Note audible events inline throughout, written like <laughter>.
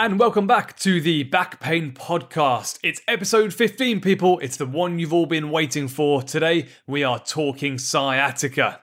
And welcome back to the Back Pain Podcast. It's episode 15, people. It's the one you've all been waiting for. Today, we are talking sciatica.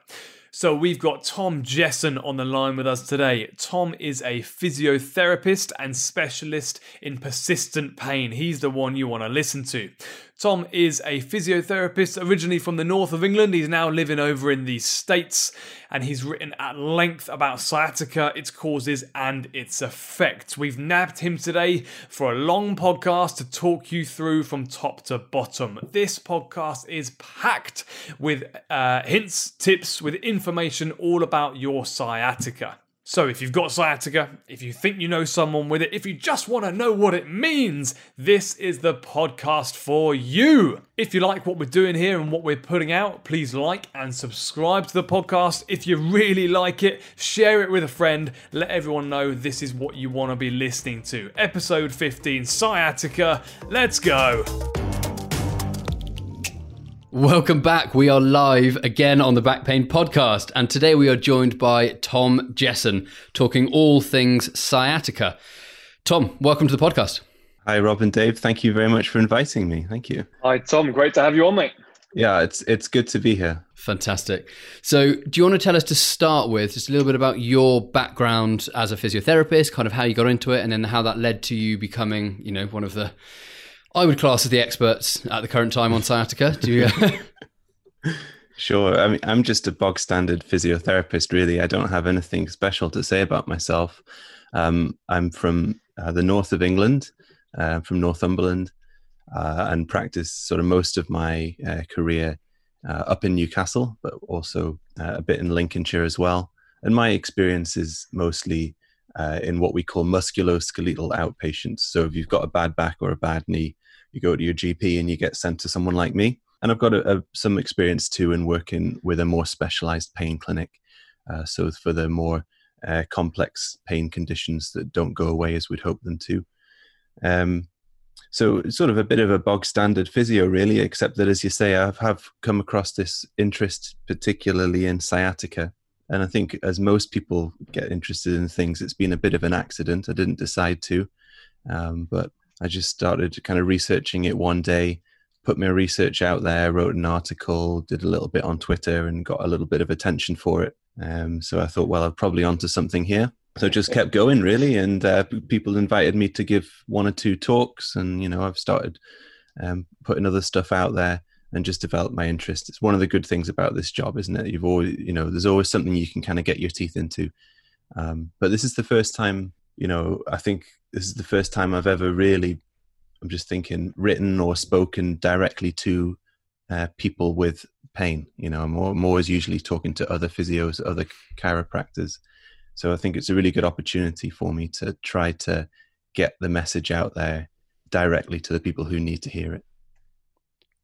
So we've got Tom Jesson on the line with us today. Tom is a physiotherapist and specialist in persistent pain. He's the one you want to listen to. Tom is a physiotherapist originally from the north of England. He's now living over in the States and he's written at length about sciatica, its causes, and its effects. We've nabbed him today for a long podcast to talk you through from top to bottom. This podcast is packed with uh, hints, tips, with information all about your sciatica. So, if you've got sciatica, if you think you know someone with it, if you just want to know what it means, this is the podcast for you. If you like what we're doing here and what we're putting out, please like and subscribe to the podcast. If you really like it, share it with a friend. Let everyone know this is what you want to be listening to. Episode 15 Sciatica. Let's go. Welcome back. We are live again on the Back Pain Podcast, and today we are joined by Tom Jesson, talking all things sciatica. Tom, welcome to the podcast. Hi, Rob and Dave. Thank you very much for inviting me. Thank you. Hi, Tom. Great to have you on, mate. Yeah, it's it's good to be here. Fantastic. So, do you want to tell us to start with just a little bit about your background as a physiotherapist, kind of how you got into it, and then how that led to you becoming, you know, one of the I would class as the experts at the current time on sciatica. Do you? <laughs> sure. I mean, I'm just a bog standard physiotherapist. Really, I don't have anything special to say about myself. Um, I'm from uh, the north of England, uh, from Northumberland, uh, and practiced sort of most of my uh, career uh, up in Newcastle, but also uh, a bit in Lincolnshire as well. And my experience is mostly in what we call musculoskeletal outpatients. So if you've got a bad back or a bad knee, you go to your GP and you get sent to someone like me. And I've got a, a, some experience too in working with a more specialized pain clinic. Uh, so for the more uh, complex pain conditions that don't go away as we'd hope them to. Um, so sort of a bit of a bog standard physio, really, except that, as you say, I have come across this interest, particularly in sciatica. And I think, as most people get interested in things, it's been a bit of an accident. I didn't decide to, um, but I just started kind of researching it one day, put my research out there, wrote an article, did a little bit on Twitter, and got a little bit of attention for it. Um, so I thought, well, I'm probably onto something here. So just kept going really, and uh, people invited me to give one or two talks, and you know I've started um, putting other stuff out there and just developed my interest. It's one of the good things about this job, isn't it? You've always, you know, there's always something you can kind of get your teeth into. Um, but this is the first time, you know, I think this is the first time I've ever really, I'm just thinking, written or spoken directly to uh, people with pain. You know, I'm, I'm always usually talking to other physios, other chiropractors. So I think it's a really good opportunity for me to try to get the message out there directly to the people who need to hear it.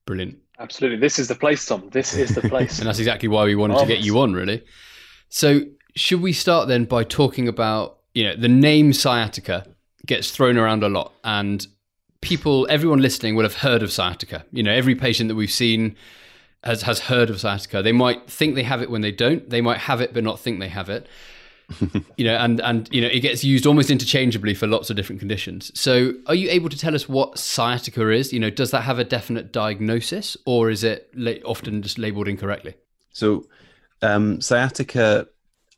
Brilliant. Absolutely. This is the place, Tom. This is the <laughs> place. and that's exactly why we wanted to get you on, really. So, should we start then by talking about, you know, the name sciatica gets thrown around a lot and people everyone listening will have heard of sciatica. You know every patient that we've seen has has heard of sciatica. They might think they have it when they don't. They might have it but not think they have it. <laughs> You know and and you know it gets used almost interchangeably for lots of different conditions. So are you able to tell us what sciatica is? You know does that have a definite diagnosis or is it la- often just labeled incorrectly? So um, sciatica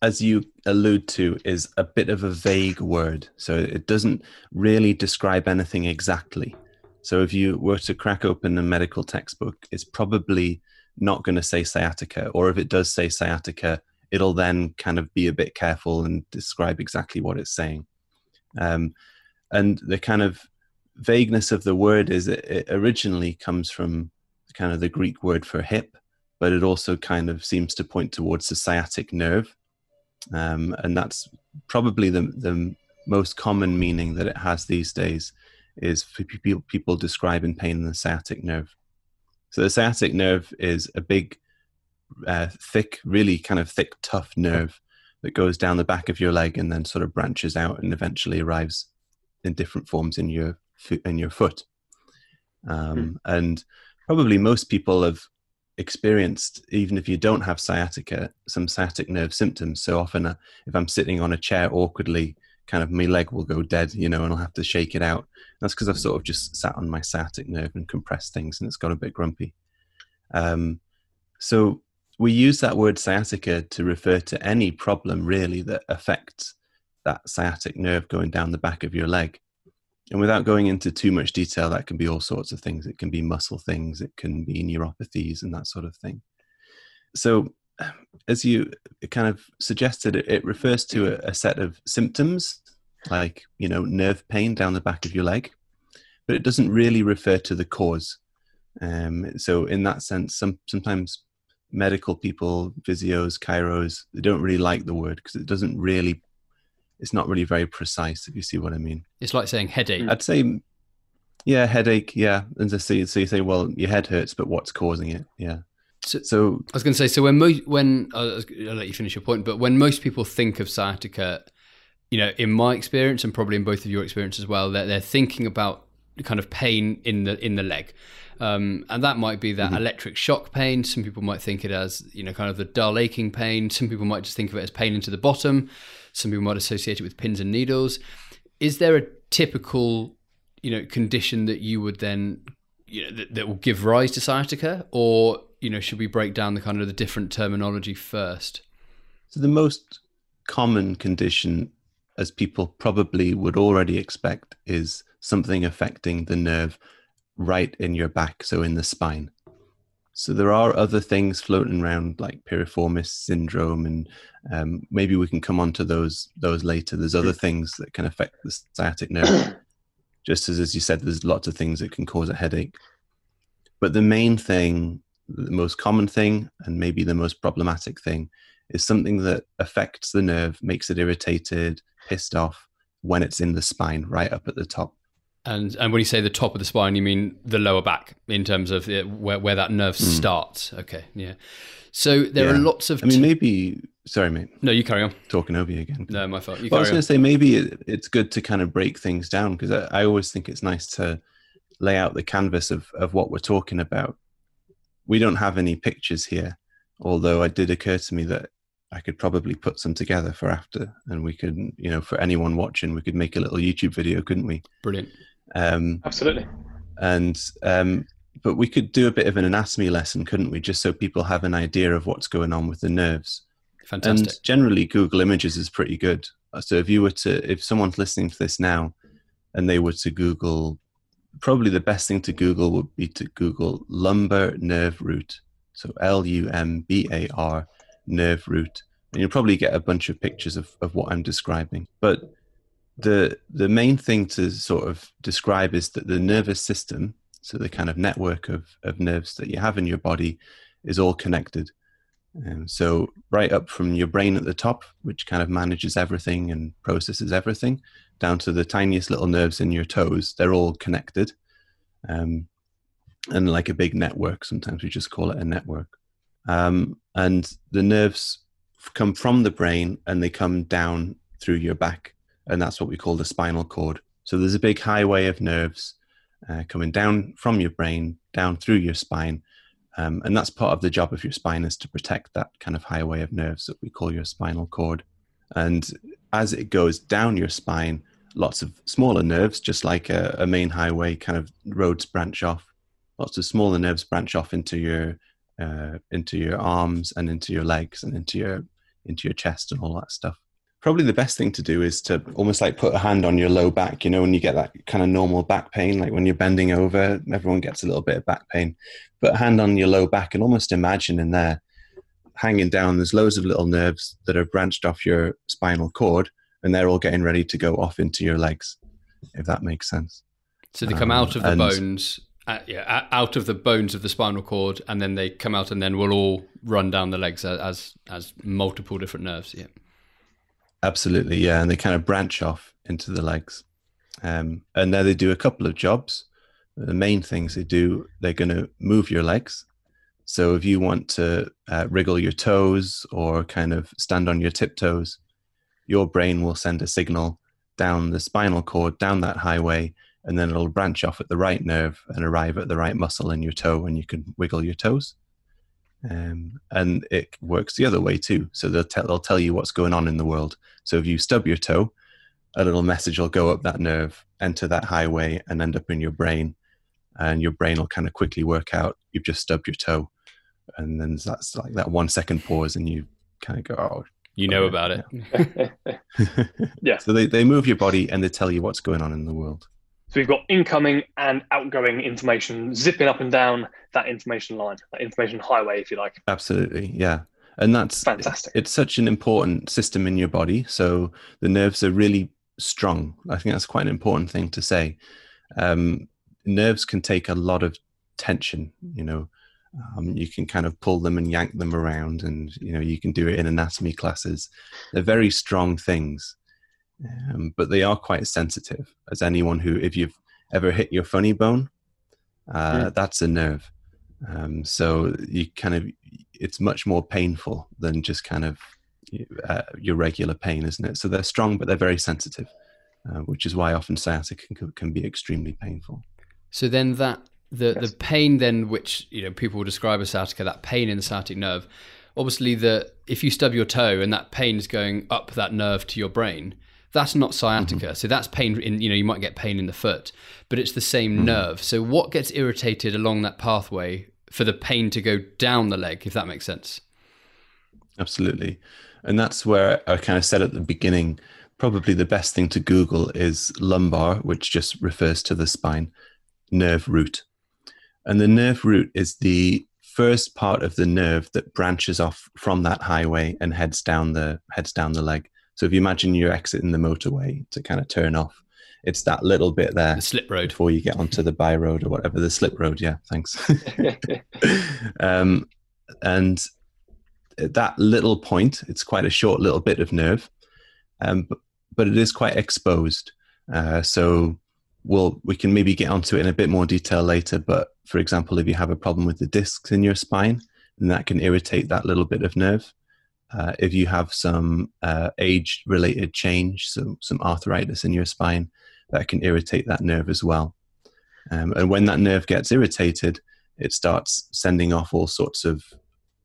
as you allude to, is a bit of a vague word. So it doesn't really describe anything exactly. So if you were to crack open a medical textbook, it's probably not going to say sciatica. Or if it does say sciatica, it'll then kind of be a bit careful and describe exactly what it's saying. Um, and the kind of vagueness of the word is it, it originally comes from kind of the Greek word for hip, but it also kind of seems to point towards the sciatic nerve um, and that's probably the the most common meaning that it has these days is for people, people describing pain in the sciatic nerve. So the sciatic nerve is a big, uh, thick, really kind of thick, tough nerve that goes down the back of your leg and then sort of branches out and eventually arrives in different forms in your in your foot. Um, hmm. And probably most people have experienced, even if you don't have sciatica, some sciatic nerve symptoms. So often, uh, if I'm sitting on a chair awkwardly, kind of my leg will go dead, you know, and I'll have to shake it out. That's because I've sort of just sat on my sciatic nerve and compressed things, and it's got a bit grumpy. Um, so we use that word sciatica to refer to any problem really that affects that sciatic nerve going down the back of your leg. And without going into too much detail, that can be all sorts of things. It can be muscle things, it can be neuropathies, and that sort of thing. So, as you kind of suggested, it, refers to a, a set of symptoms like, you know, nerve pain down the back of your leg, but it doesn't really refer to the cause. Um, so, in that sense, some, sometimes medical people, physios, chiros, they don't really like the word because it doesn't really it's not really very precise if you see what I mean. It's like saying headache. I'd say, yeah, headache. Yeah, and so, so you say, well, your head hurts, but what's causing it? Yeah. So, so I was going to say, so when most when I'll let you finish your point, but when most people think of sciatica, you know, in my experience and probably in both of your experience as well, they're, they're thinking about kind of pain in the in the leg. Um, and that might be that mm-hmm. electric shock pain. Some people might think it as you know kind of the dull aching pain. Some people might just think of it as pain into the bottom. Some people might associate it with pins and needles. Is there a typical, you know, condition that you would then, you know, that, that will give rise to sciatica, or you know, should we break down the kind of the different terminology first? So the most common condition, as people probably would already expect, is something affecting the nerve right in your back, so in the spine. So there are other things floating around like piriformis syndrome, and um, maybe we can come on to those those later. There's other things that can affect the sciatic nerve, <clears throat> just as as you said, there's lots of things that can cause a headache. But the main thing, the most common thing, and maybe the most problematic thing, is something that affects the nerve, makes it irritated, pissed off when it's in the spine, right up at the top. And and when you say the top of the spine, you mean the lower back in terms of the, where where that nerve mm. starts. Okay, yeah. So there yeah. are lots of. I mean, maybe. Sorry, mate. No, you carry on. Talking over you again. No, my fault. Well, I was going to say maybe it, it's good to kind of break things down because I, I always think it's nice to lay out the canvas of of what we're talking about. We don't have any pictures here, although it did occur to me that I could probably put some together for after, and we could, you know, for anyone watching, we could make a little YouTube video, couldn't we? Brilliant. Um, Absolutely. And um, but we could do a bit of an anatomy lesson, couldn't we? Just so people have an idea of what's going on with the nerves. Fantastic. And generally, Google Images is pretty good. So if you were to, if someone's listening to this now, and they were to Google, probably the best thing to Google would be to Google lumbar nerve root. So L U M B A R nerve root, and you'll probably get a bunch of pictures of, of what I'm describing. But the the main thing to sort of describe is that the nervous system, so the kind of network of, of nerves that you have in your body, is all connected. Um, so right up from your brain at the top, which kind of manages everything and processes everything, down to the tiniest little nerves in your toes, they're all connected. Um, and like a big network, sometimes we just call it a network. Um, and the nerves come from the brain and they come down through your back and that's what we call the spinal cord. So there's a big highway of nerves uh, coming down from your brain down through your spine, um, and that's part of the job of your spine is to protect that kind of highway of nerves that we call your spinal cord. And as it goes down your spine, lots of smaller nerves, just like a, a main highway, kind of roads branch off. Lots of smaller nerves branch off into your uh, into your arms and into your legs and into your into your chest and all that stuff probably the best thing to do is to almost like put a hand on your low back you know when you get that kind of normal back pain like when you're bending over everyone gets a little bit of back pain put a hand on your low back and almost imagine in there hanging down there's loads of little nerves that are branched off your spinal cord and they're all getting ready to go off into your legs if that makes sense so they come um, out of the and, bones uh, yeah, out of the bones of the spinal cord, and then they come out, and then we'll all run down the legs as as, as multiple different nerves. Yeah. Absolutely, yeah, and they kind of branch off into the legs. Um, and there they do a couple of jobs. The main things they do, they're going to move your legs. So if you want to uh, wriggle your toes or kind of stand on your tiptoes, your brain will send a signal down the spinal cord, down that highway, and then it'll branch off at the right nerve and arrive at the right muscle in your toe, and you can wiggle your toes. Um, and it works the other way too. So they'll tell they'll tell you what's going on in the world. So if you stub your toe, a little message will go up that nerve, enter that highway, and end up in your brain. And your brain will kind of quickly work out you've just stubbed your toe, and then that's like that one second pause, and you kind of go, "Oh, you know about it." yeah. <laughs> <laughs> So they they move your body and they tell you what's going on in the world. So we've got incoming and outgoing information zipping up and down that information line, that information highway, if you like. Absolutely, yeah. And that's fantastic. It's such an important system in your body. So the nerves are really strong. I think that's quite an important thing to say. Um, nerves can take a lot of tension. You know, um, you can kind of pull them and yank them around, and you know you can do it in anatomy classes. They're very strong things um, but they are quite sensitive. As anyone who, if you've ever hit your funny bone, uh, mm. that's a nerve. Um, so you kind of, it's much more painful than just kind of uh, your regular pain, isn't it? So they're strong, but they're very sensitive, uh, which is why often sciatica can, can be extremely painful. So then that the yes. the pain then which you know people will describe as sciatica, that pain in the sciatic nerve, obviously the if you stub your toe and that pain is going up that nerve to your brain, that's not sciatica. Mm-hmm. So that's pain in, you know, you might get pain in the foot, but it's the same mm-hmm. nerve. So what gets irritated along that pathway for the pain to go down the leg, if that makes sense? Absolutely. And that's where I kind of said at the beginning, probably the best thing to Google is lumbar, which just refers to the spine, nerve root. And the nerve root is the first part of the nerve that branches off from that highway and heads down the heads down the leg. So if you imagine you're exiting the motorway to kind of turn off, it's that little bit there. The slip road. Before you get onto the by road or whatever, the slip road. Yeah, thanks. <laughs> um, and that little point, it's quite a short little bit of nerve, um, but, but it is quite exposed. Uh, so we'll, we can maybe get onto it in a bit more detail later. But for example, if you have a problem with the discs in your spine, then that can irritate that little bit of nerve. Uh, if you have some uh, age related change, so some arthritis in your spine, that can irritate that nerve as well. Um, and when that nerve gets irritated, it starts sending off all sorts of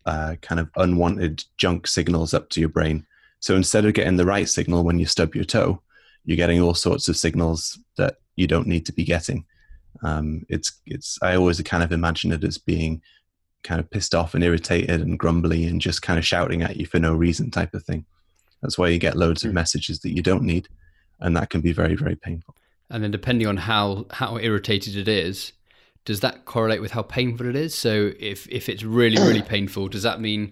uh, kind of unwanted junk signals up to your brain. So instead of getting the right signal when you stub your toe, you're getting all sorts of signals that you don't need to be getting. Um, it's it's I always kind of imagine it as being kind of pissed off and irritated and grumbly and just kind of shouting at you for no reason type of thing. That's why you get loads of hmm. messages that you don't need, and that can be very very painful. And then depending on how how irritated it is, does that correlate with how painful it is? So if if it's really <clears throat> really painful, does that mean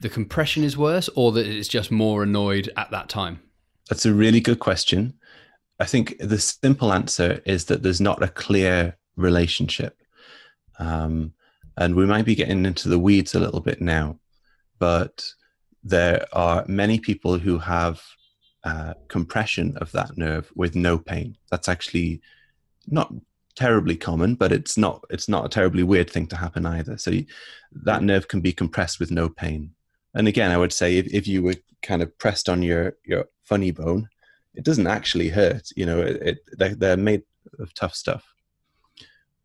the compression is worse, or that it's just more annoyed at that time? That's a really good question. I think the simple answer is that there's not a clear relationship. Um, and we might be getting into the weeds a little bit now, but there are many people who have uh, compression of that nerve with no pain. That's actually not terribly common, but it's not it's not a terribly weird thing to happen either. So you, that nerve can be compressed with no pain. And again, I would say if, if you were kind of pressed on your your funny bone, it doesn't actually hurt. You know, it, it they're, they're made of tough stuff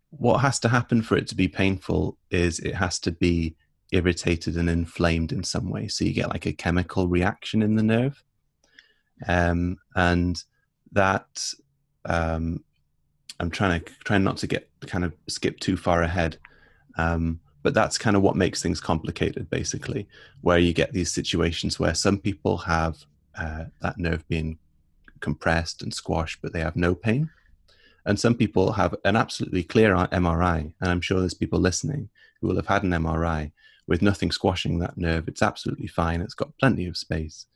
what has to happen for it to be painful is it has to be irritated and inflamed in some way. So you get like a chemical reaction in the nerve. Um, and that, um, I'm trying to try not to get kind of skip too far ahead. Um, but that's kind of what makes things complicated, basically, where you get these situations where some people have uh, that nerve being compressed and squashed, but they have no pain. And some people have an absolutely clear MRI, and I'm sure there's people listening who will have had an MRI with nothing squashing that nerve. It's absolutely fine. It's got plenty of space,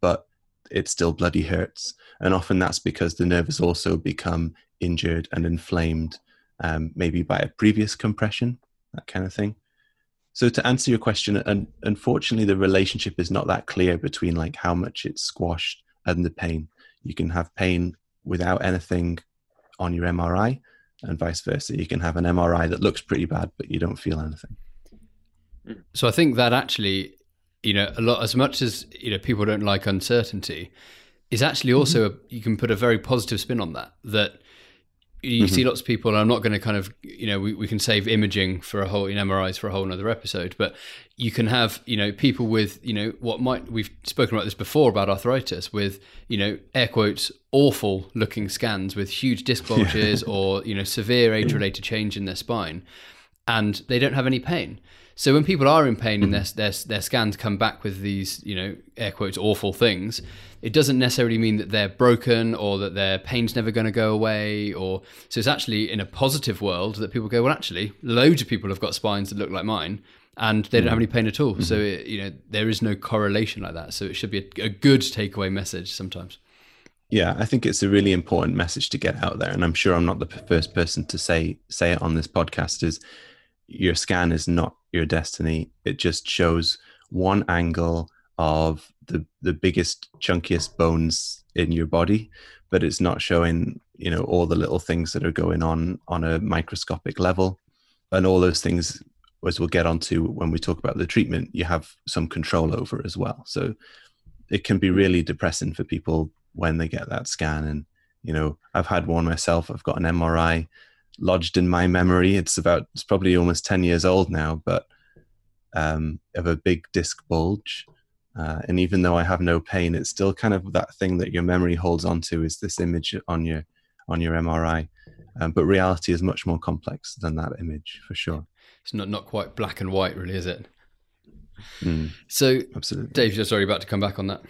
but it still bloody hurts. And often that's because the nerve has also become injured and inflamed, um, maybe by a previous compression, that kind of thing. So to answer your question, and unfortunately, the relationship is not that clear between like how much it's squashed and the pain. You can have pain without anything on your MRI, and vice versa. You can have an MRI that looks pretty bad, but you don't feel anything. So I think that actually, you know, a lot as much as you know people don't like uncertainty, is actually also mm-hmm. a, you can put a very positive spin on that. That you mm-hmm. see lots of people, and I'm not going to kind of, you know, we, we can save imaging for a whole in MRIs for a whole another episode, but you can have, you know, people with, you know, what might, we've spoken about this before about arthritis with, you know, air quotes, awful looking scans with huge disc <laughs> bulges yeah. or, you know, severe age related change in their spine, and they don't have any pain. So when people are in pain and mm-hmm. their, their, their scans come back with these, you know, air quotes, awful things, it doesn't necessarily mean that they're broken or that their pain's never going to go away. Or so it's actually in a positive world that people go, well, actually, loads of people have got spines that look like mine, and they don't have mm-hmm. any pain at all. Mm-hmm. So it, you know, there is no correlation like that. So it should be a, a good takeaway message sometimes. Yeah, I think it's a really important message to get out there, and I'm sure I'm not the first person to say say it on this podcast. Is your scan is not your destiny. It just shows one angle of the the biggest chunkiest bones in your body but it's not showing you know all the little things that are going on on a microscopic level and all those things as we'll get onto when we talk about the treatment you have some control over as well so it can be really depressing for people when they get that scan and you know i've had one myself i've got an mri lodged in my memory. It's about it's probably almost ten years old now, but um, of a big disc bulge. Uh, and even though I have no pain, it's still kind of that thing that your memory holds onto is this image on your on your MRI. Um, but reality is much more complex than that image for sure. It's not not quite black and white, really, is it? Mm, so, absolutely, Dave, you're sorry about to come back on that.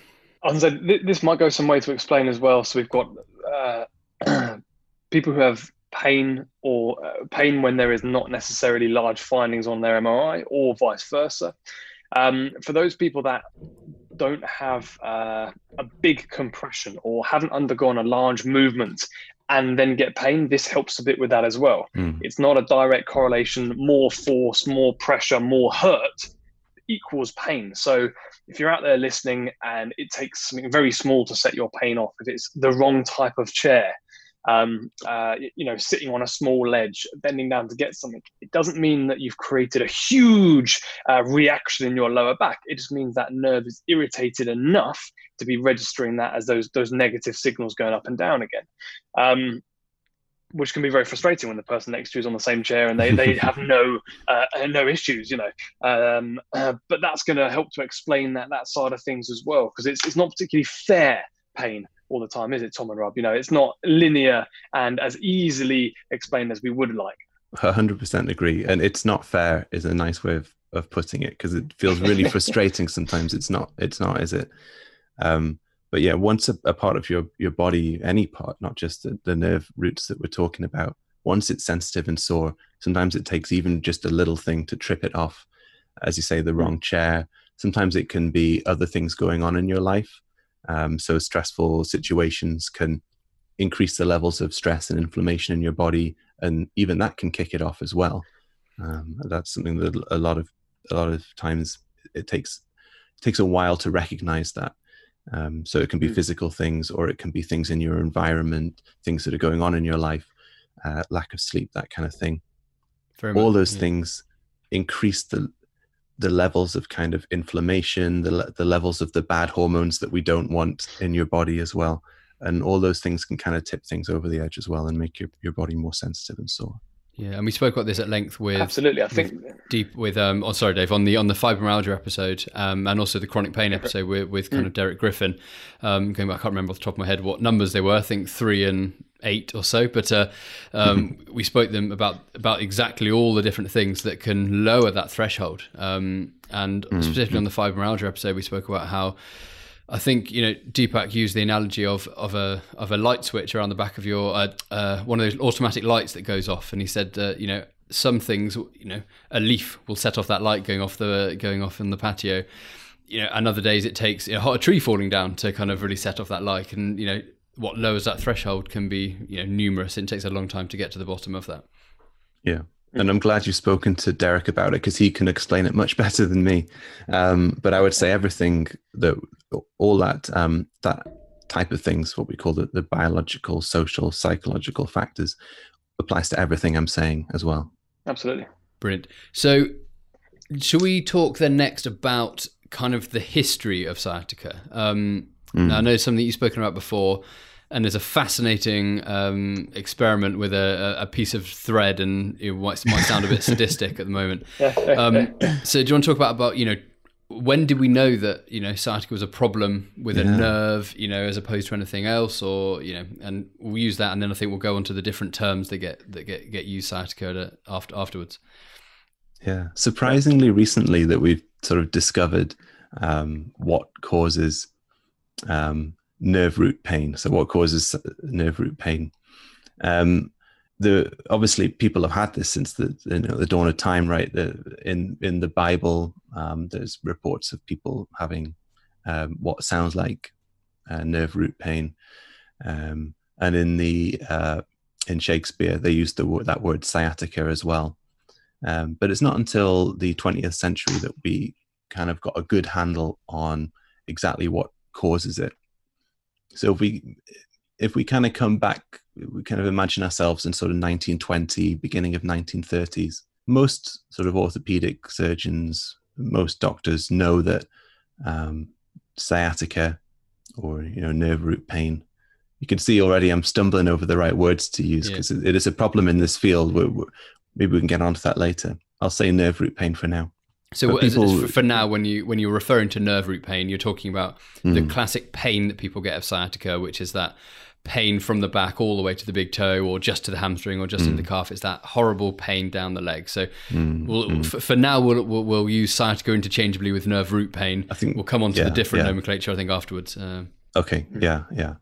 this might go some way to explain as well. So we've got uh, <clears throat> people who have pain or uh, pain when there is not necessarily large findings on their MRI or vice versa. Um, for those people that don't have uh, a big compression or haven't undergone a large movement and then get pain, this helps a bit with that as well. Mm. It's not a direct correlation, more force, more pressure, more hurt equals pain. So if you're out there listening and it takes something very small to set your pain off, if it's the wrong type of chair, um, uh, you know, sitting on a small ledge, bending down to get something. It doesn't mean that you've created a huge uh, reaction in your lower back. It just means that nerve is irritated enough to be registering that as those those negative signals going up and down again. Um, which can be very frustrating when the person next to you is on the same chair and they, they <laughs> have no uh, no issues, you know. Um, uh, but that's going to help to explain that that side of things as well, because it's it's not particularly fair pain all the time, is it, Tom and Rob? You know, it's not linear and as easily explained as we would like. 100% agree. And it's not fair is a nice way of, of putting it because it feels really <laughs> frustrating sometimes. It's not, it's not, is it? Um, but yeah, once a, a, part of your, your body, any part, not just the, the nerve roots that we're talking about, once it's sensitive and sore, sometimes it takes even just a little thing to trip it off. As you say, the wrong chair. Sometimes it can be other things going on in your life um, so stressful situations can increase the levels of stress and inflammation in your body, and even that can kick it off as well. Um, that's something that a lot of a lot of times it takes it takes a while to recognize that. Um, so it can be mm. physical things, or it can be things in your environment, things that are going on in your life, uh, lack of sleep, that kind of thing. Very All much, those yeah. things increase the the levels of kind of inflammation, the the levels of the bad hormones that we don't want in your body as well, and all those things can kind of tip things over the edge as well and make your your body more sensitive and sore. Yeah, and we spoke about this at length with absolutely. I think deep with um. Oh, sorry, Dave. On the on the fibromyalgia episode, um, and also the chronic pain episode with, with kind mm. of Derek Griffin. Um, going back, I can't remember off the top of my head what numbers they were. I think three and eight or so. But uh, um, we spoke them about about exactly all the different things that can lower that threshold. Um, and mm. specifically on the fibromyalgia episode, we spoke about how I think you know Deepak used the analogy of of a of a light switch around the back of your uh, uh, one of those automatic lights that goes off, and he said uh, you know some things you know a leaf will set off that light going off the going off in the patio. You know, and other days it takes you know, a tree falling down to kind of really set off that light, and you know what lowers that threshold can be you know numerous. It takes a long time to get to the bottom of that. Yeah, and I'm glad you've spoken to Derek about it because he can explain it much <laughs> better than me. Um, but I would say everything that all that um, that type of things, what we call the, the biological, social, psychological factors, applies to everything I'm saying as well. Absolutely. Brilliant. So, should we talk then next about kind of the history of sciatica? Um, mm. Now, I know something you've spoken about before, and there's a fascinating um, experiment with a, a, piece of thread, and it might, might sound a bit sadistic at the moment. <laughs> Um, so, do you want to talk about about you know when did we know that you know sciatica was a problem with yeah. a nerve you know as opposed to anything else or you know and we'll use that and then i think we'll go on to the different terms that get that get get used sciatica after afterwards yeah surprisingly recently that we've sort of discovered um, what causes um, nerve root pain so what causes nerve root pain um, the obviously people have had this since the you know the dawn of time, right? The, in in the Bible, um, there's reports of people having um, what sounds like uh, nerve root pain, um, and in the uh, in Shakespeare they used the word, that word sciatica as well. Um, but it's not until the 20th century that we kind of got a good handle on exactly what causes it. So if we if we kind of come back, we kind of imagine ourselves in sort of 1920, beginning of 1930s. Most sort of orthopedic surgeons, most doctors know that um, sciatica or you know nerve root pain. You can see already I'm stumbling over the right words to use because yeah. it is a problem in this field. We're, we're, maybe we can get onto that later. I'll say nerve root pain for now. So people, for now, when you when you're referring to nerve root pain, you're talking about mm. the classic pain that people get of sciatica, which is that pain from the back all the way to the big toe or just to the hamstring or just mm. in the calf. It's that horrible pain down the leg. So mm. We'll, mm. For, for, now, we'll, we'll, we'll, use sciatica interchangeably with nerve root pain. I think we'll come on to yeah, the different yeah. nomenclature, I think, afterwards. Uh, okay, yeah, yeah.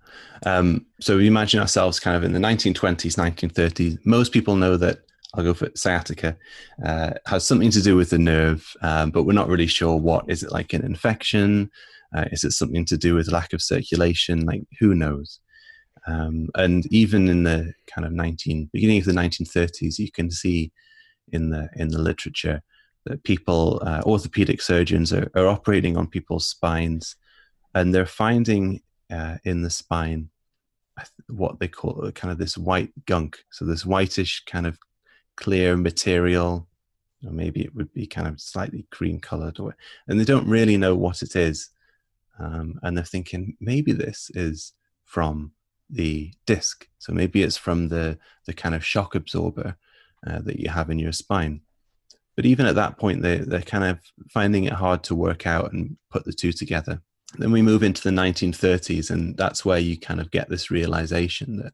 Um, so we imagine ourselves kind of in the 1920s, 1930s. Most people know that I'll go for sciatica, uh, has something to do with the nerve, um, but we're not really sure what. Is it like an infection? Uh, is it something to do with lack of circulation? Like, who knows? Um, and even in the kind of 19 beginning of the 1930s, you can see in the in the literature that people, uh, orthopedic surgeons, are, are, operating on people's spines, and they're finding uh, in the spine what they call kind of this white gunk. So this whitish kind of clear material, or maybe it would be kind of slightly cream colored, or and they don't really know what it is, um, and they're thinking maybe this is from the disc. So maybe it's from the, the kind of shock absorber uh, that you have in your spine. But even at that point, they, they're kind of finding it hard to work out and put the two together. Then we move into the 1930s, and that's where you kind of get this realization that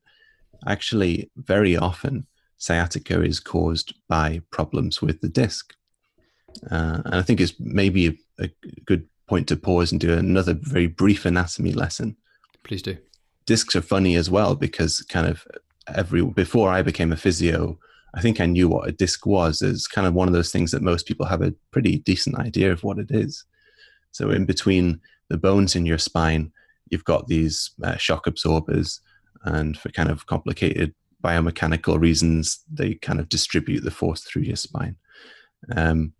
actually, very often, sciatica is caused by problems with the disc. Uh, and I think it's maybe a, a good point to pause and do another very brief anatomy lesson. Please do discs are funny as well because kind of every before I became a physio, I think I knew what a disc was. It's kind of one of those things that most people have a pretty decent idea of what it is. So in between the bones in your spine, you've got these uh, shock absorbers, and for kind of complicated biomechanical reasons, they kind of distribute the force through your spine. Um,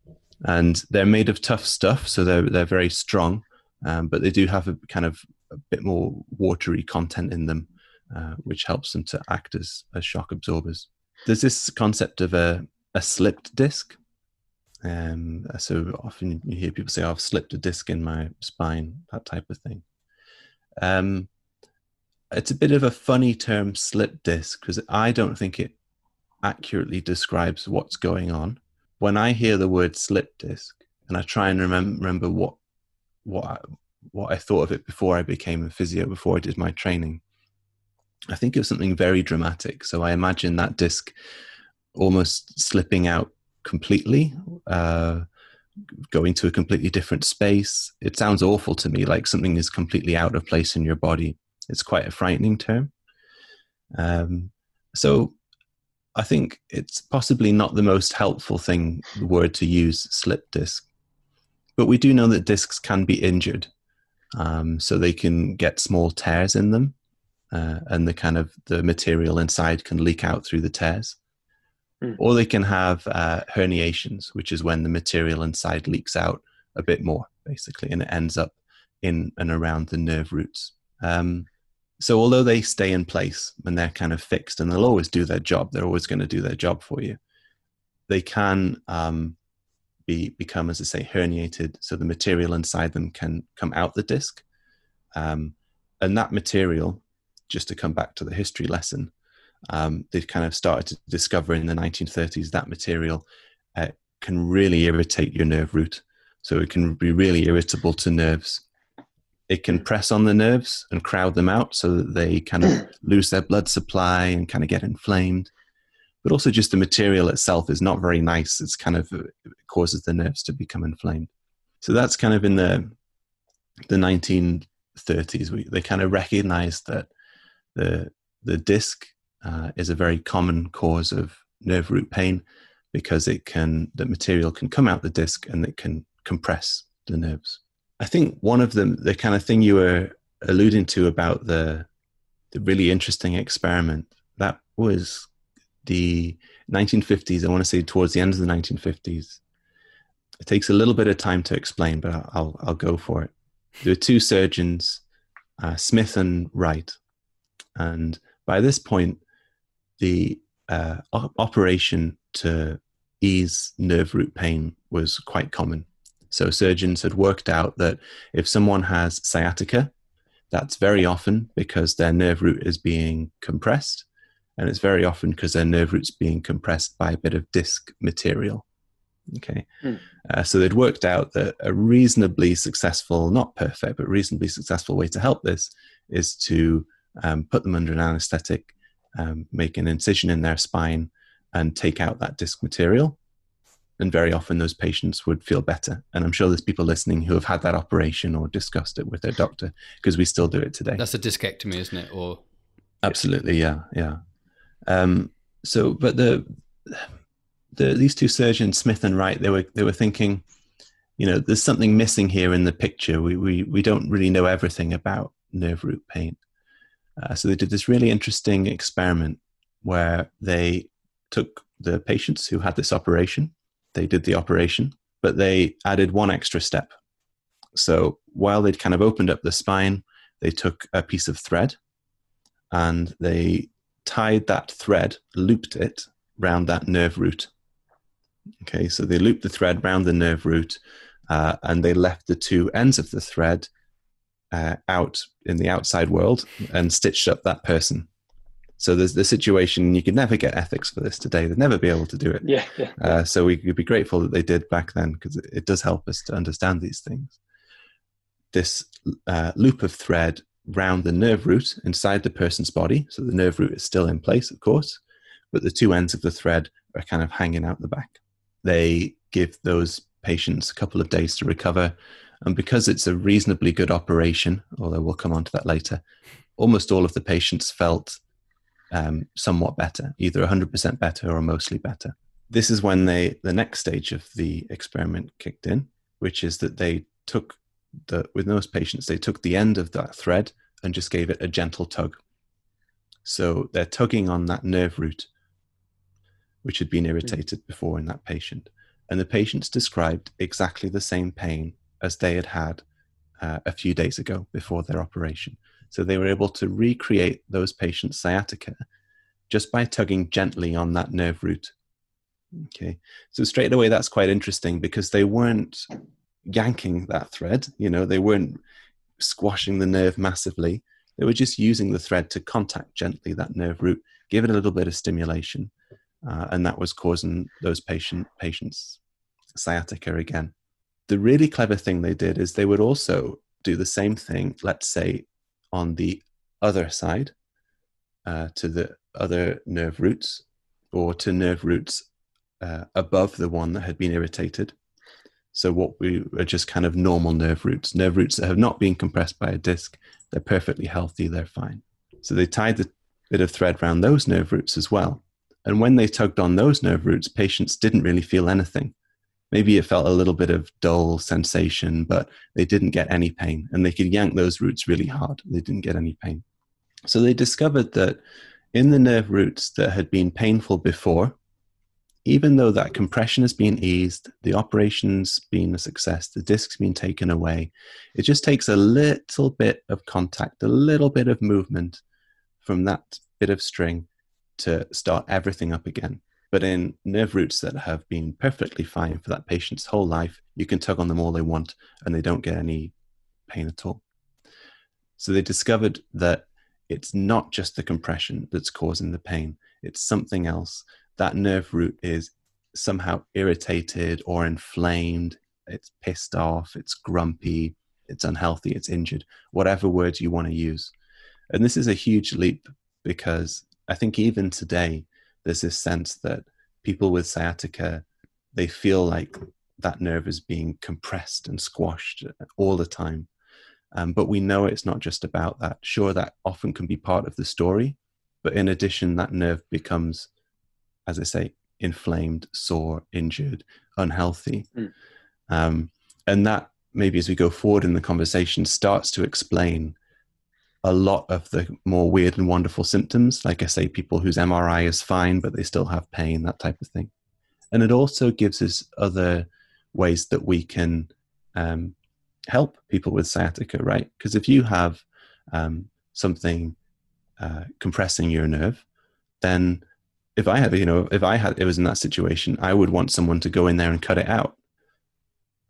and they're made of tough stuff, so they're they're very strong, um, but they do have a kind of a bit more watery content in them, uh, which helps them to act as, as shock absorbers. There's this concept of a, a slipped disc. Um, so often you hear people say, oh, I've slipped a disc in my spine, that type of thing. Um, it's a bit of a funny term, slip disc, because I don't think it accurately describes what's going on. When I hear the word slip disc, and I try and remem- remember what what what I thought of it before I became a physio, before I did my training. I think it was something very dramatic. So I imagine that disc almost slipping out completely, uh, going to a completely different space. It sounds awful to me, like something is completely out of place in your body. It's quite a frightening term. Um, so I think it's possibly not the most helpful thing, the word to use, slip disc. But we do know that discs can be injured. Um, so they can get small tears in them, uh, and the kind of the material inside can leak out through the tears. Mm. Or they can have uh, herniations, which is when the material inside leaks out a bit more, basically, and it ends up in and around the nerve roots. Um, So although they stay in place and they're kind of fixed and they'll always do their job, they're always going to do their job for you. They can um, be become, as I say, herniated, so the material inside them can come out the disc, um, and that material, just to come back to the history lesson, um, they kind of started to discover in the 1930s that material uh, can really irritate your nerve root, so it can be really irritable to nerves it can press on the nerves and crowd them out so that they kind of <clears throat> lose their blood supply and kind of get inflamed. But also, just the material itself is not very nice. It's kind of it causes the nerves to become inflamed. So that's kind of in the the 1930s. We, they kind of recognized that the the disc uh, is a very common cause of nerve root pain because it can the material can come out the disc and it can compress the nerves. I think one of them, the kind of thing you were alluding to about the the really interesting experiment, that was the 1950s. I want to say towards the end of the 1950s. It takes a little bit of time to explain, but I'll I'll go for it. There were two surgeons, uh, Smyth and Wright, and by this point, the uh, operation to ease nerve root pain was quite common. So surgeons had worked out that if someone has sciatica, that's very often because their nerve root is being compressed, and it's very often because their nerve root's being compressed by a bit of disc material. Okay, mm. uh, so they'd worked out that a reasonably successful, not perfect, but reasonably successful way to help this is to um, put them under an anesthetic, um, make an incision in their spine, and take out that disc material and very often those patients would feel better. And I'm sure there's people listening who have had that operation or discussed it with their doctor because we still do it today. That's a discectomy, isn't it? Or absolutely, yeah, yeah. Um, so, but the the these two surgeons, Smyth and Wright, they were they were thinking, you know, there's something missing here in the picture. We we we don't really know everything about nerve root pain. Uh, so they did this really interesting experiment where they took the patients who had this operation they did the operation, but they added one extra step. So while they'd kind of opened up the spine, they took a piece of thread and they tied that thread, looped it round that nerve root. Okay, so they looped the thread round the nerve root uh, and they left the two ends of the thread uh, out in the outside world and stitched up that person. So there's the situation you could never get ethics for this today. They'd never be able to do it. Yeah. yeah. Uh, so we could be grateful that they did back then because it, it, does help us to understand these things. This uh, loop of thread round the nerve root inside the person's body. So the nerve root is still in place, of course, but the two ends of the thread are kind of hanging out the back. They give those patients a couple of days to recover. And because it's a reasonably good operation, although we'll come on to that later, almost all of the patients felt um, somewhat better, either 100% better or mostly better. This is when they the next stage of the experiment kicked in, which is that they took the with most patients they took the end of that thread and just gave it a gentle tug. So they're tugging on that nerve root, which had been irritated before in that patient, and the patients described exactly the same pain as they had had uh, a few days ago before their operation. So they were able to recreate those patients' sciatica just by tugging gently on that nerve root. Okay, so straight away that's quite interesting because they weren't yanking that thread, you know, they weren't squashing the nerve massively. They were just using the thread to contact gently that nerve root, give it a little bit of stimulation, uh, and that was causing those patient patients sciatica again. The really clever thing they did is they would also do the same thing, let's say on the other side uh, to the other nerve roots or to nerve roots uh, above the one that had been irritated. So, what we are just kind of normal nerve roots, nerve roots that have not been compressed by a disc, they're perfectly healthy, they're fine. So, they tied the bit of thread around those nerve roots as well. And when they tugged on those nerve roots, patients didn't really feel anything maybe it felt a little bit of dull sensation, but they didn't get any pain. And they could yank those roots really hard. They didn't get any pain. So they discovered that in the nerve roots that had been painful before, even though that compression has been eased, the operation's been a success, the disc's been taken away, it just takes a little bit of contact, a little bit of movement from that bit of string to start everything up again. But in nerve roots that have been perfectly fine for that patient's whole life, you can tug on them all they want and they don't get any pain at all. So they discovered that it's not just the compression that's causing the pain, it's something else that nerve root is somehow irritated or inflamed, it's pissed off, it's grumpy, it's unhealthy, it's injured, whatever words you want to use. And this is a huge leap because I think even today, there's this sense that people with sciatica, they feel like that nerve is being compressed and squashed all the time. Um, but we know it's not just about that. Sure, that often can be part of the story, but in addition, that nerve becomes as I say, inflamed, sore, injured, unhealthy. Mm. Um, and that maybe as we go forward in the conversation starts to explain a lot of the more weird and wonderful symptoms. Like I say, people whose MRI is fine, but they still have pain, that type of thing. And it also gives us other ways that we can um, help people with sciatica, right? Because if you have um, something uh, compressing your nerve, then if I had, you know, if I had, it was in that situation, I would want someone to go in there and cut it out.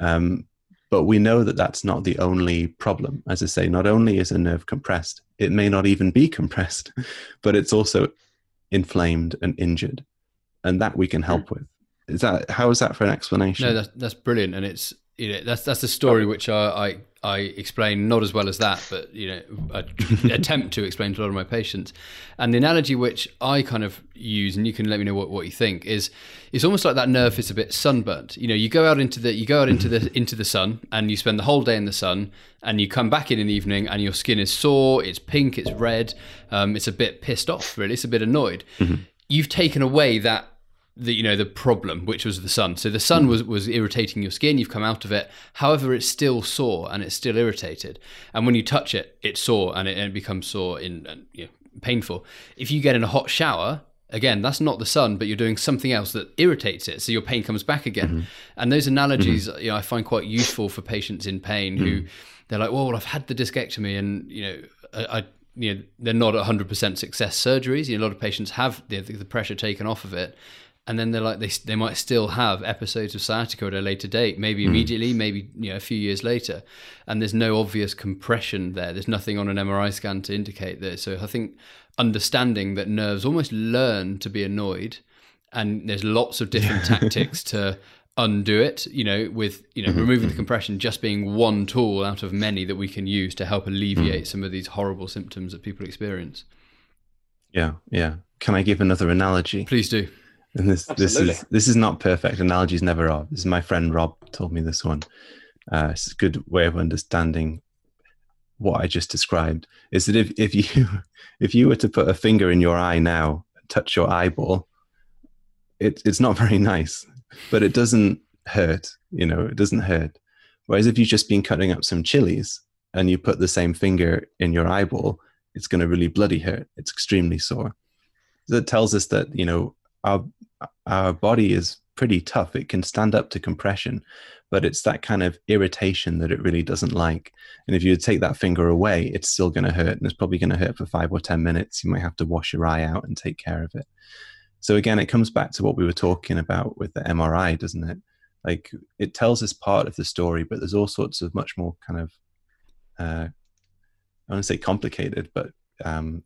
Um, but we know that that's not the only problem. As I say, not only is a nerve compressed, it may not even be <laughs> compressed, but it's also inflamed and injured, and that we can hmm. help with. Is that how is that for an explanation? No, that's that's brilliant, and it's you know that's that's the story which I, I I explain not as well as that, but you know, I <laughs> attempt to explain to a lot of my patients. And the analogy which I kind of use, and you can let me know what, what you think, is it's almost like that nerve is a bit sunburnt. You know, you go out into the you go out into the <laughs> into the sun, and you spend the whole day in the sun, and you come back in in the evening, and your skin is sore, it's pink, it's red, um, it's a bit pissed off, really, it's a bit annoyed. Mm-hmm. You've taken away that the you know the problem which was the sun. So the sun was was irritating your skin. You've come out of it. However it's still sore and it's still irritated. And when you touch it it's sore and it, and it becomes sore in and you know, painful. If you get in a hot shower again that's not the sun but you're doing something else that irritates it. So your pain comes back again. Mm-hmm. and those analogies mm-hmm. you know i find quite useful for patients in pain mm-hmm. who they're like well i've had the discectomy and you know I, I you know they're not 100% success surgeries. You know, a lot of patients have the, the pressure taken off of it and then they're like they they might still have episodes of sciatica at a later date, maybe hmm. immediately, mm. maybe you know a few years later, and there's no obvious compression there. There's nothing on an MRI scan to indicate this. So I think understanding that nerves almost learn to be annoyed, and there's lots of different tactics to undo it. You know, with you know mm-hmm. removing the mm-hmm. compression just being one tool out of many that we can use to help alleviate mm. some of these horrible symptoms that people experience. Yeah, yeah. Can I give another analogy? Please do. And this Absolutely. this is this is not perfect. Analogies never are. This is my friend Rob told me this one. Uh, it's a good way of understanding what I just described. Is that if, if you <laughs> if you were to put a finger in your eye now, touch your eyeball, it, it's not very <laughs> nice, but it doesn't hurt. You know, it doesn't hurt. Whereas if you've just been cutting up some chilies and you put the same finger in your eyeball, it's going to really bloody hurt. It's extremely sore. That tells us that you know our our body is pretty tough. It can stand up to compression, but it's that kind of irritation that it really doesn't like. And if you take that finger away, it's still going to hurt, and it's probably going to hurt for five or ten minutes. You might have to wash your eye out and take care of it. So again, it comes back to what we were talking about with the MRI, doesn't it? Like it tells us part of the story, but there's all sorts of much more kind of uh, I want to say complicated, but um,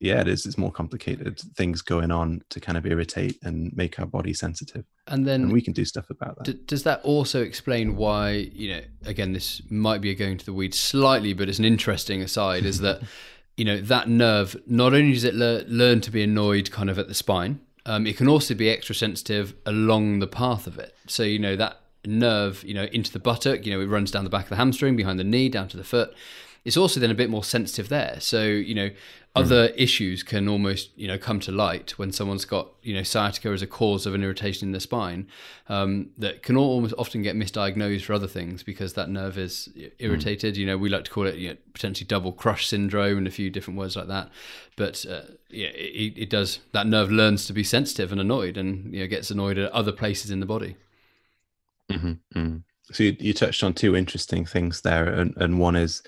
yeah, it is. It's more complicated things going on to kind of irritate and make our body sensitive. And then and we can do stuff about that. D- does that also explain why, you know, again, this might be going to the weeds slightly, but it's an interesting aside is that, <laughs> you know, that nerve, not only does it le- learn to be annoyed kind of at the spine, um, it can also be extra sensitive along the path of it. So, you know, that nerve, you know, into the buttock, you know, it runs down the back of the hamstring, behind the knee, down to the foot it's also then a bit more sensitive there. So you know, other mm. issues can almost you know come to light when someone's got you know sciatica as a cause of an irritation in the spine um, that can almost often get misdiagnosed for other things because that nerve is irritated. Mm. You know, we like to call it you know, potentially double crush syndrome and a few different words like that. But uh, yeah, it, it does that nerve learns to be sensitive and annoyed, and you know gets annoyed at other places in the body. Mm-hmm. Mm-hmm. So you, you touched on two interesting things there, and, and one is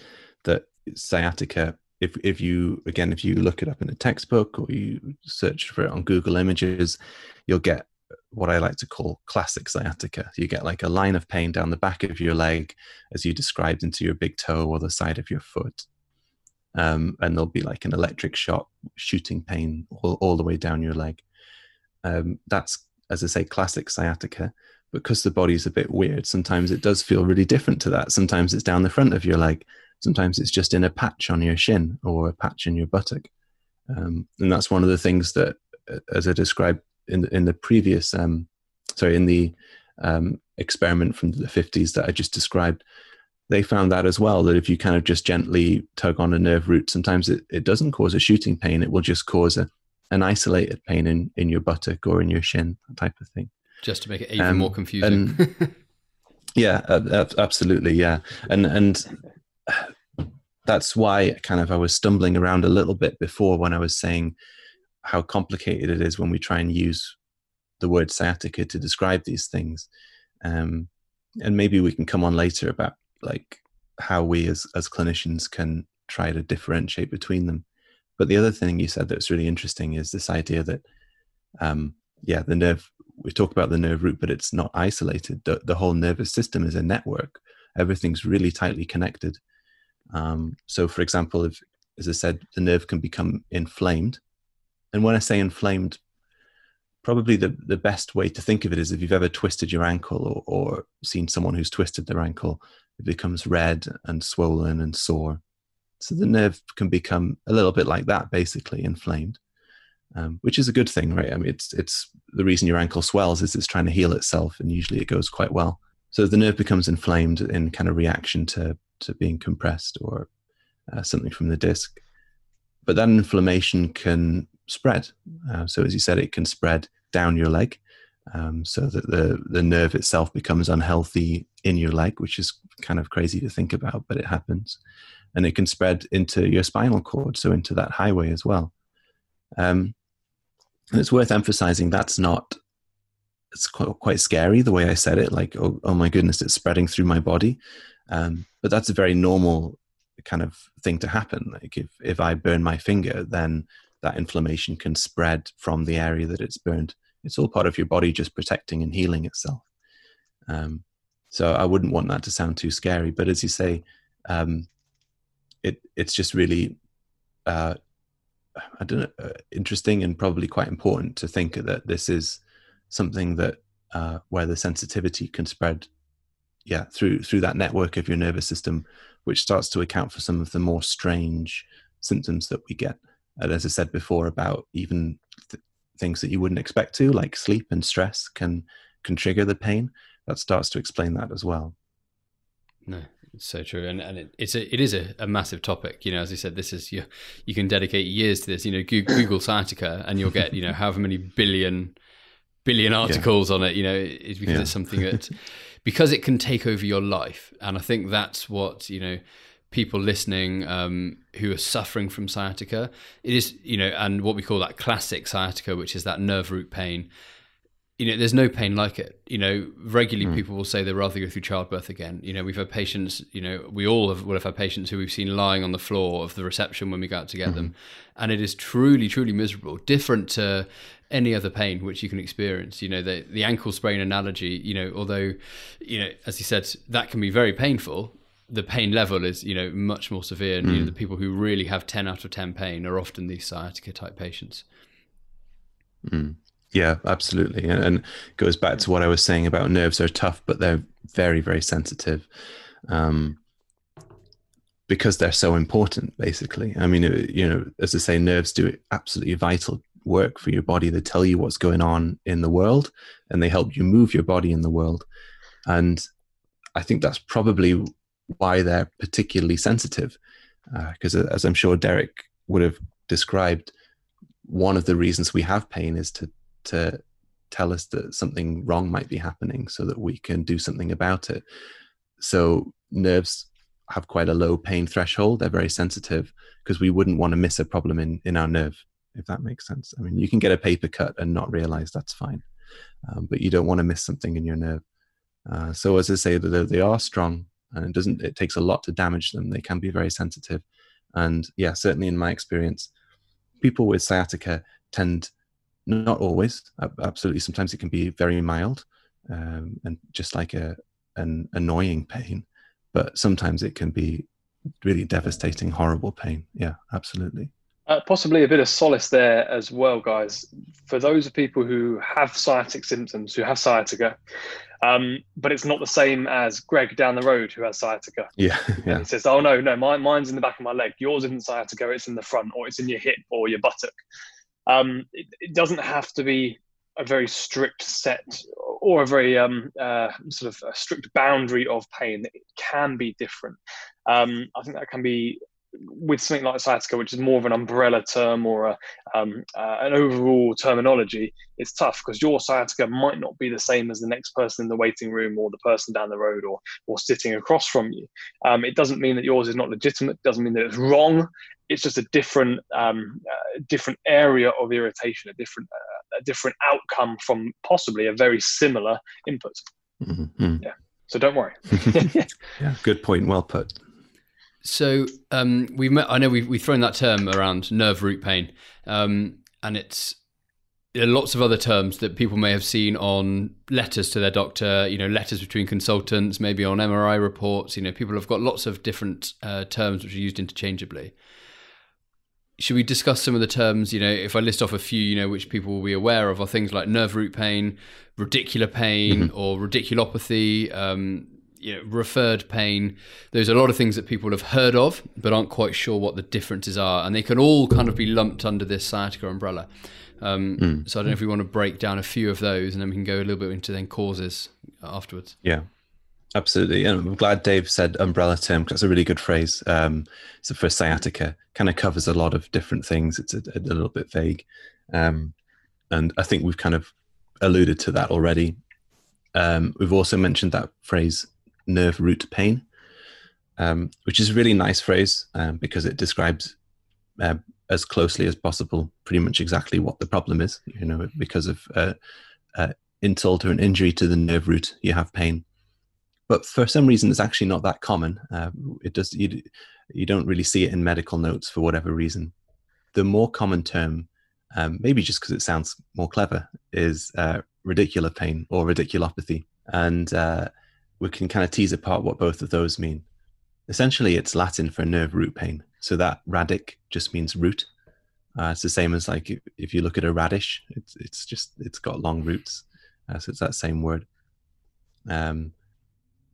sciatica. If if you again, if you look it up in a textbook or you search for it on Google Images, you'll get what I like to call classic sciatica. You get like a line of pain down the back of your leg, as you described, into your big toe or the side of your foot. Um, and there'll be like an electric shock, shooting pain all, all the way down your leg. Um, that's, as I say, classic sciatica because the body's a bit weird, sometimes it does feel really different to that. Sometimes it's down the front of your leg. Sometimes it's just in a patch on your shin or a patch in your buttock. Um, and that's one of the things that, uh, as I described in the, in the previous, um, sorry, in the um, experiment from the 50s that I just described, they found that as well that if you kind of just gently tug on a nerve root, sometimes it, it doesn't cause a shooting pain. It will just cause a, an isolated pain in, in your buttock or in your shin, that type of thing just to make it even um, more confusing. And, <laughs> yeah, uh, absolutely, yeah, and and <sighs> that's why kind of I was stumbling around a little bit before when I was saying how complicated it is when we try and use the word sciatica to describe these things, um, and maybe we can come on later about like how we as as clinicians can try to differentiate between them. But the other thing you said that's really interesting is this idea that, um, yeah, the nerve we talk about the nerve root, but it's not isolated. The, the whole nervous system is a network. Everything's really tightly connected. Um, so, for example, if, as I said, the nerve can become inflamed. And when I say inflamed, probably the, the best way to think of it is if you've ever twisted your ankle or, or seen someone who's twisted their ankle, it becomes red and swollen and sore. So the nerve can become a little bit like that, basically inflamed um, which is a good thing, right? I mean, it's it's the reason your ankle swells is it's trying to heal itself, and usually it goes quite well. So the nerve becomes inflamed in kind of reaction to to being compressed or uh, something from the disc. But that inflammation can spread. Uh, so as you said, it can spread down your leg, um, so that the the nerve itself becomes unhealthy in your leg, which is kind of crazy to think about, but it happens. And it can spread into your spinal cord, so into that highway as well. Um, and it's worth emphasizing that's not it's quite, quite scary the way I said it, like, oh, oh my goodness, it's spreading through my body. Um, but that's a very normal kind of thing to happen. Like if, if I burn my finger, then that inflammation can spread from the area that it's burned. It's all part of your body just protecting and healing itself. Um, so I wouldn't want that to sound too scary. But as you say, um, it it's just really uh, I don't know, uh, interesting and probably quite important to think that this is something that uh, where the sensitivity can spread, yeah, through through that network of your nervous system, which starts to account for some of the more strange symptoms that we get. And as I said before, about even th- things that you wouldn't expect to, like sleep and stress, can can trigger the pain. That starts to explain that as well. No, it's so true, and and it, it's a it is a, a, massive topic. You know, as I said, this is you you can dedicate years to this. You know, Google, Google sciatica, and you'll get you know however many billion billion articles yeah. on it. You know, it's because yeah. it's something that <laughs> because it can take over your life, and I think that's what you know people listening um, who are suffering from sciatica. It is you know, and what we call that classic sciatica, which is that nerve root pain you know, there's no pain like it. You know, regularly mm. people will say they'd rather go through childbirth again. You know, we've had patients, you know, we all have, will have had patients who we've seen lying on the floor of the reception when we go out to get mm-hmm. them. And it is truly, truly miserable, different to any other pain which you can experience. You know, the, the ankle sprain analogy, you know, although, you know, as you said, that can be very painful, the pain level is, you know, much more severe. And, mm. you know, hmm. the people who really have 10 out of 10 pain are often these sciatica type patients. Mm. Yeah, absolutely. And, and goes back to what I was saying about nerves are tough, but they're very, very sensitive um, because they're so important, basically. I mean, you know, as I say, nerves do absolutely vital work for your body. They tell you what's going on in the world and they help you move your body in the world. And I think that's probably why they're particularly sensitive. Because uh, as I'm sure Derek would have described, one of the reasons we have pain is to to tell us that something wrong might be happening so that we can do something about it. So nerves have quite a low pain threshold. They're very sensitive because we wouldn't want to miss a problem in, in our nerve, if that makes sense. I mean, you can get a paper cut and not realize that's fine, um, but you don't want to miss something in your nerve. Uh, so as I say, they, they are strong and it doesn't, it takes a lot to damage them. They can be very sensitive. And yeah, certainly in my experience, people with sciatica tend not always, absolutely. Sometimes it can be very mild um, and just like a an annoying pain, but sometimes it can be really devastating, horrible pain. Yeah, absolutely. Uh, possibly a bit of solace there as well, guys. For those of people who have sciatic symptoms, who have sciatica, um, but it's not the same as Greg down the road who has sciatica. Yeah, <laughs> yeah. he says, "Oh no, no, mine's in the back of my leg. Yours isn't sciatica. It's in the front, or it's in your hip, or your buttock." Um, it, it, doesn't have to be a very strict set or a very um, uh, sort of strict boundary of pain. It can be different. Um, I think that can be with something like sciatica, which is more of an umbrella term or a, um, uh, an overall terminology, it's tough because your sciatica might not be the same as the next person in the waiting room or the person down the road or, or sitting across from you. Um, it doesn't mean that yours is not legitimate. It doesn't mean that it's wrong. It's just a different um, uh, different area of irritation, a different uh, a different outcome from possibly a very similar input. Mm-hmm. Yeah. So don't worry. <laughs> yeah, good point. Well put. So um, we've met, I know we've, we've thrown that term around nerve root pain, um, and it's there are lots of other terms that people may have seen on letters to their doctor. You know, letters between consultants, maybe on MRI reports. You know, people have got lots of different uh, terms which are used interchangeably. Should we discuss some of the terms? You know, if I list off a few, you know, which people will be aware of, are things like nerve root pain, radicular pain, mm-hmm. or radiculopathy. Um, you know, referred pain. There's a lot of things that people have heard of, but aren't quite sure what the differences are, and they can all kind of be lumped under this sciatica umbrella. Um, mm. So I don't know if we want to break down a few of those, and then we can go a little bit into then causes afterwards. Yeah, absolutely. And I'm glad Dave said umbrella term because that's a really good phrase. Um, so for sciatica, kind of covers a lot of different things. It's a, a little bit vague, um, and I think we've kind of alluded to that already. Um, we've also mentioned that phrase nerve root pain, um, which is a really nice phrase um, because it describes uh, as closely as possible pretty much exactly what the problem is. You know, because of uh, uh, insult or an injury to the nerve root, you have pain. But for some reason, it's actually not that common. Uh, it does you, you don't really see it in medical notes for whatever reason. The more common term, um, maybe just because it sounds more clever, is uh, radicular pain or radiculopathy. And uh, we can kind of tease apart what both of those mean. Essentially, it's Latin for nerve root pain. So that radic just means root. Uh, it's the same as like if, if, you look at a radish, it's it's just it's got long roots, uh, so it's that same word. Um,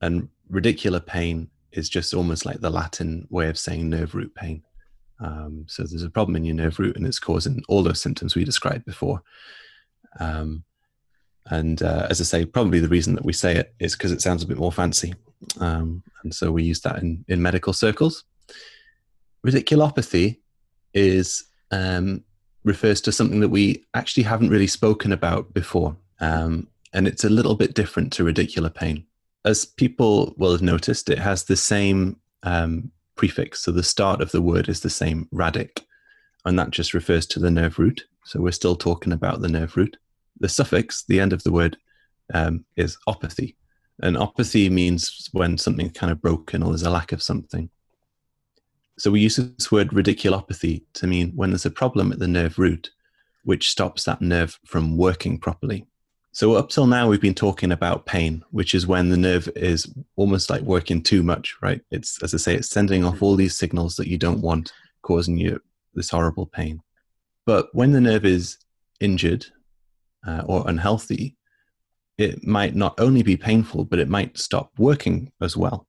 and radicular pain is just almost like the Latin way of saying nerve root pain. Um, so there's a problem in your nerve root, and it's causing all those symptoms we described before. Um, and uh, as I say, probably the reason that we say it is because it sounds a bit more fancy. Um, and so we use that in, in medical circles. Radiculopathy is um, refers to something that we actually haven't really spoken about before. Um, and it's a little bit different to radicular pain. As people will have noticed, it has the same um, prefix. So the start of the word is the same, radic. And that just refers to the nerve root. So we're still talking about the nerve root the suffix, the end of the word, um, is opathy. And opathy means when something's kind of broken or there's a lack of something. So we use this word radiculopathy to mean when there's a problem at the nerve root, which stops that nerve from working properly. So up till now, we've been talking about pain, which is when the nerve is almost like working too much, right? It's, as I say, it's sending off all these signals that you don't want, causing you this horrible pain. But when the nerve is injured uh, or unhealthy, it might not only be painful, but it might stop working as well.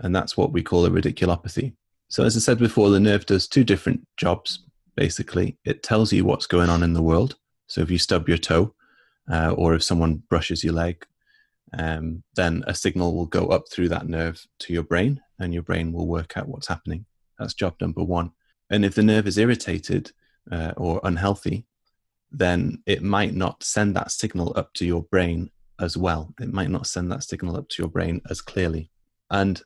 And that's what we call a radiculopathy. So, as I said before, the nerve does two different jobs basically. It tells you what's going on in the world. So, if you stub your toe, uh, or if someone brushes your leg, um, then a signal will go up through that nerve to your brain, and your brain will work out what's happening. That's job number one. And if the nerve is irritated uh, or unhealthy, then it might not send that signal up to your brain as well. It might not send that signal up to your brain as clearly. And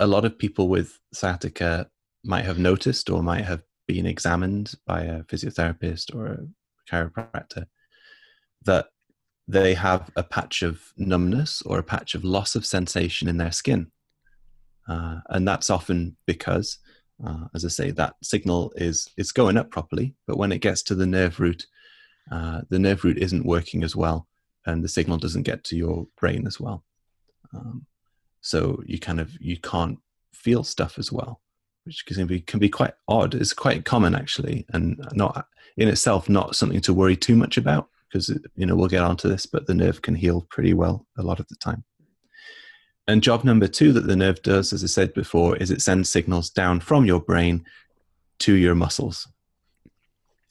a lot of people with sciatica might have noticed or might have been examined by a physiotherapist or a chiropractor that they have a patch of numbness or a patch of loss of sensation in their skin. Uh, and that's often because, uh, as I say, that signal is, is going up properly, but when it gets to the nerve root, uh, the nerve root isn't working as well, and the signal doesn't get to your brain as well. Um, so you kind of you can't feel stuff as well, which can be can be quite odd. It's quite common actually, and not in itself not something to worry too much about because you know we'll get onto this, but the nerve can heal pretty well a lot of the time. And job number two that the nerve does, as I said before, is it sends signals down from your brain to your muscles.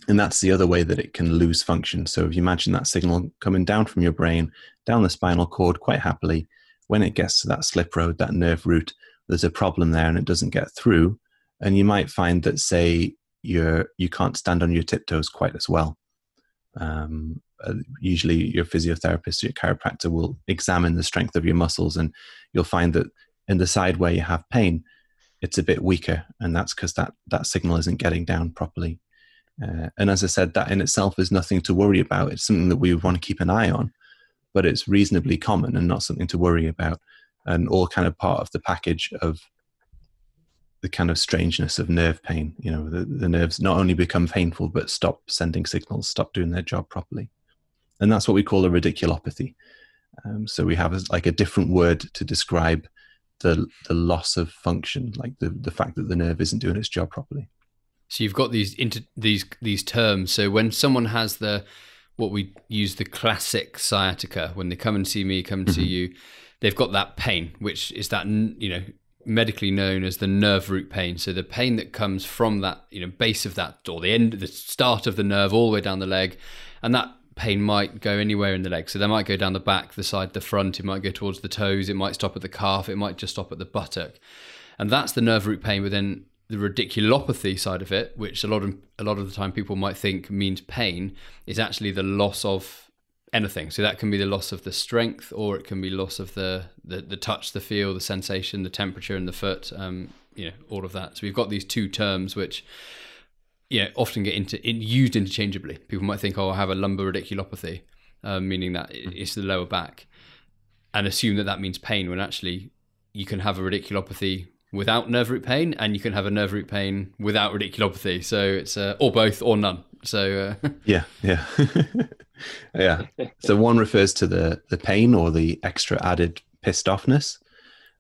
And that's the other way that it can lose function. So if you imagine that signal coming down from your brain, down the spinal cord quite happily, when it gets to that slip road, that nerve root, there's a problem there and it doesn't get through. And you might find that, say, you're you can't stand on your tiptoes quite as well. Um, uh, usually, your physiotherapist, your chiropractor will examine the strength of your muscles, and you'll find that in the side where you have pain, it's a bit weaker, and that's because that that signal isn't getting down properly. Uh, and as I said, that in itself is nothing to worry about. It's something that we want to keep an eye on, but it's reasonably common and not something to worry about, and all kind of part of the package of the kind of strangeness of nerve pain. You know, the, the nerves not only become painful, but stop sending signals, stop doing their job properly. And that's what we call a radiculopathy. Um, so we have a, like a different word to describe the, the loss of function, like the, the fact that the nerve isn't doing its job properly. So you've got these inter- these these terms. So when someone has the what we use the classic sciatica, when they come and see me, come to mm-hmm. you, they've got that pain, which is that you know medically known as the nerve root pain. So the pain that comes from that you know base of that or the end, the start of the nerve, all the way down the leg, and that pain might go anywhere in the leg. So they might go down the back, the side, the front. It might go towards the toes. It might stop at the calf. It might just stop at the buttock, and that's the nerve root pain. But then the radiculopathy side of it, which a lot of a lot of the time people might think means pain, is actually the loss of anything. So that can be the loss of the strength, or it can be loss of the the, the touch, the feel, the sensation, the temperature in the foot. Um, you know, all of that. So we've got these two terms which know, often get into in, used interchangeably. People might think, "Oh, I have a lumbar radiculopathy," uh, meaning that it's the lower back, and assume that that means pain. When actually, you can have a radiculopathy without nerve root pain, and you can have a nerve root pain without radiculopathy. So it's uh, or both or none. So uh... <laughs> yeah, yeah, <laughs> yeah. So one refers to the the pain or the extra added pissed offness,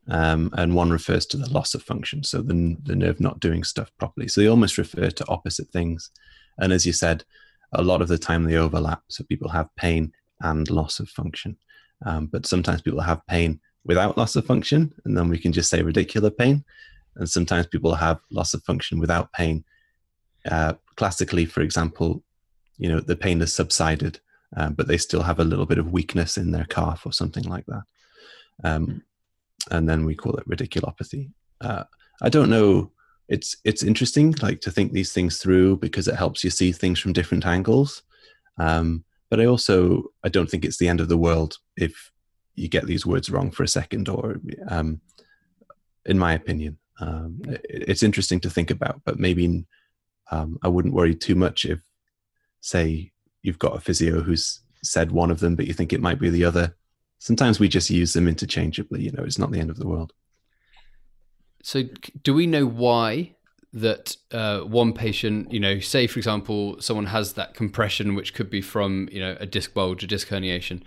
um, and one refers to the loss of function. So the the nerve not doing stuff properly. So they almost refer to opposite things. And as you said, a lot of the time they overlap. So people have pain and loss of function, um, but sometimes people have pain without loss of function, and then we can just say radicular pain. And sometimes people have loss of function without pain. Uh, classically, for example, you know the pain has subsided, um, but they still have a little bit of weakness in their calf or something like that. Um, and then we call it radiculopathy. Uh, I don't know. It's it's interesting, like to think these things through because it helps you see things from different angles. Um, but I also I don't think it's the end of the world if you get these words wrong for a second, or um, in my opinion, um, it, it's interesting to think about. But maybe um, I wouldn't worry too much if, say, you've got a physio who's said one of them, but you think it might be the other. Sometimes we just use them interchangeably. You know, it's not the end of the world. So, do we know why that uh, one patient, you know, say for example, someone has that compression, which could be from you know a disc bulge, a disc herniation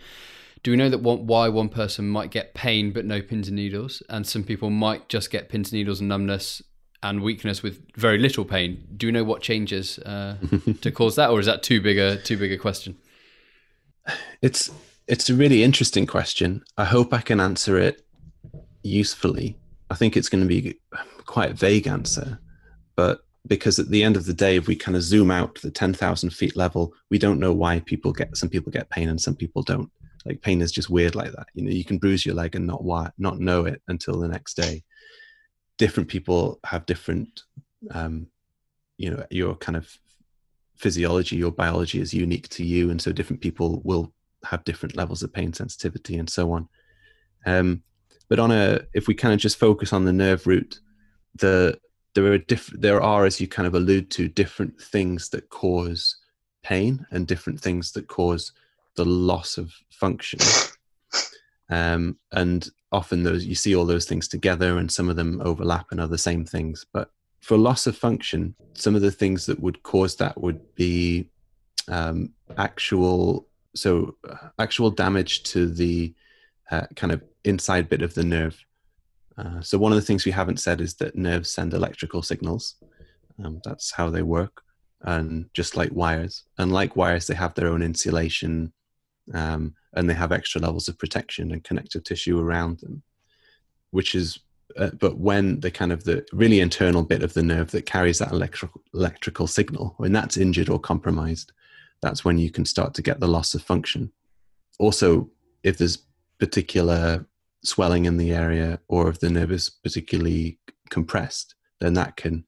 do we know that one, why one person might get pain but no pins and needles, and some people might just get pins and needles and numbness and weakness with very little pain? Do we know what changes uh, <laughs> to cause that, or is that too big a too big a question? It's it's a really interesting question. I hope I can answer it usefully. I think it's going to be quite a vague answer, but because at the end of the day, if we kind of zoom out to the 10,000 feet level, we don't know why people get, some people get pain and some people don't like pain is just weird like that you know you can bruise your leg and not why not know it until the next day different people have different, um, you know, your kind of physiology, your biology is unique to you, and so different people will have different levels of pain sensitivity and so on. Um, but on a, if we kind of just focus on the nerve root, the there are diff- there are, as you kind of allude to, different things that cause pain and different things that cause the loss of function. Um, and often those you see all those things together, and some of them overlap and are the same things. But for loss of function, some of the things that would cause that would be um, actual so uh, actual damage to the uh, kind of inside bit of the nerve. Uh, so one of the things we haven't said is that nerves send electrical signals. Um, that's how they work, and just like wires, and like wires, they have their own insulation, um, and they have extra levels of protection and connective tissue around them, which is. Uh, but when the kind of the really internal bit of the nerve that carries that electrical electrical signal, when that's injured or compromised, that's when you can start to get the loss of function. Also, if there's particular swelling in the area or if the nerve is particularly compressed, then that can